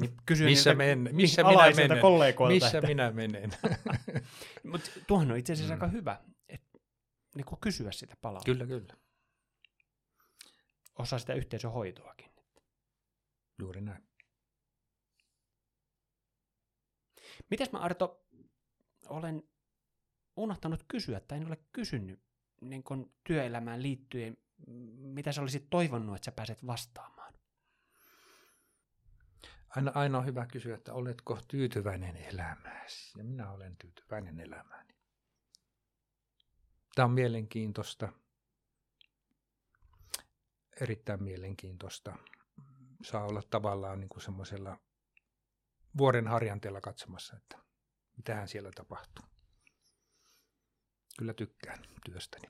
Niin kysyä missä, niiltä men, missä minä menen. kollegoilta. Missä että, minä menen. Mutta tuohon on itse asiassa Mm. aika hyvä, että niin kysyä sitä palautetta. kyllä, kyllä. Osa sitä yhteisöhoitoakin. Juuri näin. Mites mä Arto olen unohtanut kysyä tai en ole kysynyt niin kun työelämään liittyen, mitä sä olisit toivonut, että sä pääset vastaamaan? Aina, aina on hyvä kysyä, että oletko tyytyväinen elämääsi? Ja minä olen tyytyväinen elämääni. Tämä on mielenkiintoista. Erittäin mielenkiintoista. Saa olla tavallaan niin kuin semmoisella vuoren harjanteella katsomassa, että mitähän siellä tapahtuu. Kyllä tykkään työstäni.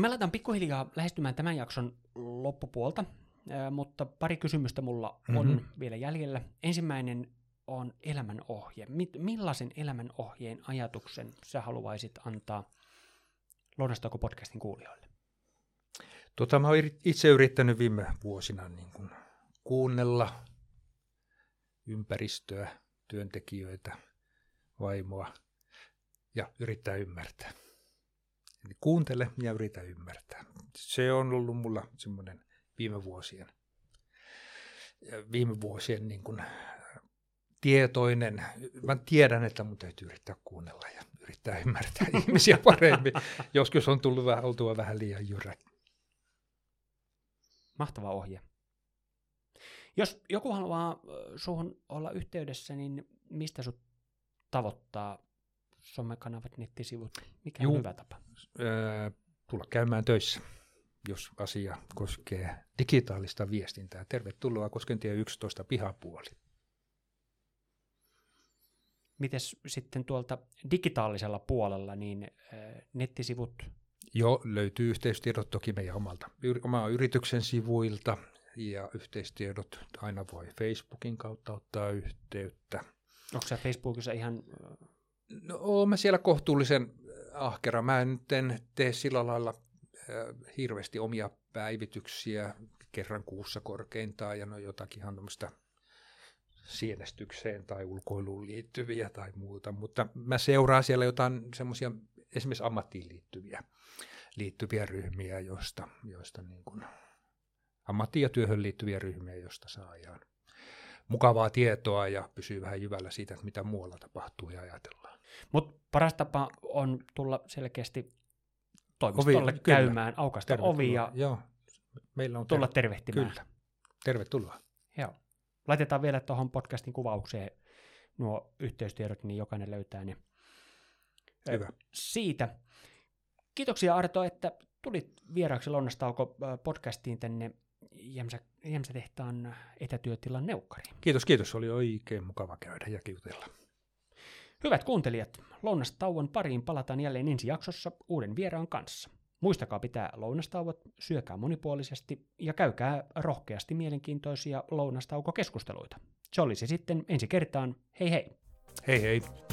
Me aletaan pikkuhiljaa lähestymään tämän jakson loppupuolta, mutta pari kysymystä mulla on Mhm. vielä jäljellä. Ensimmäinen on elämänohje. Mi- millaisen elämänohjeen ajatuksen sä haluaisit antaa Lounastako podcastin kuulijoille? Tota, mä oon itse yrittänyt viime vuosina niin kuin kuunnella ympäristöä, työntekijöitä, vaimoa ja yrittää ymmärtää. Eli kuuntele ja yritä ymmärtää. Se on ollut mulla semmoinen viime vuosien, viime vuosien niin kuin tietoinen. Mä tiedän, että mun täytyy yrittää kuunnella ja yrittää ymmärtää ihmisiä paremmin. Joskus on tullut vähän, oltua vähän liian jyrä. Mahtava ohje. Jos joku haluaa ö, suhun olla yhteydessä, niin mistä sut tavoittaa somekanavat, nettisivut? Mikä on Juu. hyvä tapa? Öö, tulla käymään töissä, jos asia koskee digitaalista viestintää. Tervetuloa Koskentie 11 pihapuoli. Mites sitten tuolta digitaalisella puolella, niin ö, nettisivut, Jo löytyy yhteystiedot toki meidän omalta, yr, omaa yrityksen sivuilta ja yhteistiedot aina voi Facebookin kautta ottaa yhteyttä. onko se Facebookissa ihan, No, oon mä siellä kohtuullisen ahkera. Mä en nyt en tee sillä lailla äh, hirveästi omia päivityksiä kerran kuussa korkeintaan, ja no jotakin ihan tämmöistä sienestykseen tai ulkoiluun liittyviä tai muuta, mutta mä seuraan siellä jotain semmoisia esimerkiksi ammattiin liittyviä, liittyviä ryhmiä, joista, joista niin kuin, ammattiin ja työhön liittyviä ryhmiä, joista saa ihan mukavaa tietoa ja pysyy vähän jyvällä siitä, että mitä muualla tapahtuu ja ajatellaan. Mutta paras tapa on tulla selkeästi toimistolle Ovi- kyllä. käymään, aukasta ovi ja Joo, meillä on tulla ter- tervehtimään. Kyllä, tervetuloa. Joo. Laitetaan vielä tuohon podcastin kuvaukseen nuo yhteystiedot, niin jokainen löytää ne Hyvä. siitä. Kiitoksia Arto, että tulit vieraaksi Lounastauko podcastiin tänne Jämsä, Jämsä-tehtaan etätyötilan neukkariin. Kiitos, kiitos. Oli oikein mukava käydä ja kiutella. Hyvät kuuntelijat, lounastauon pariin palataan jälleen ensi jaksossa uuden vieraan kanssa. Muistakaa pitää lounastauot, syökää monipuolisesti ja käykää rohkeasti mielenkiintoisia lounastaukokeskusteluita. Se olisi sitten ensi kertaan. Hei hei! Hei hei.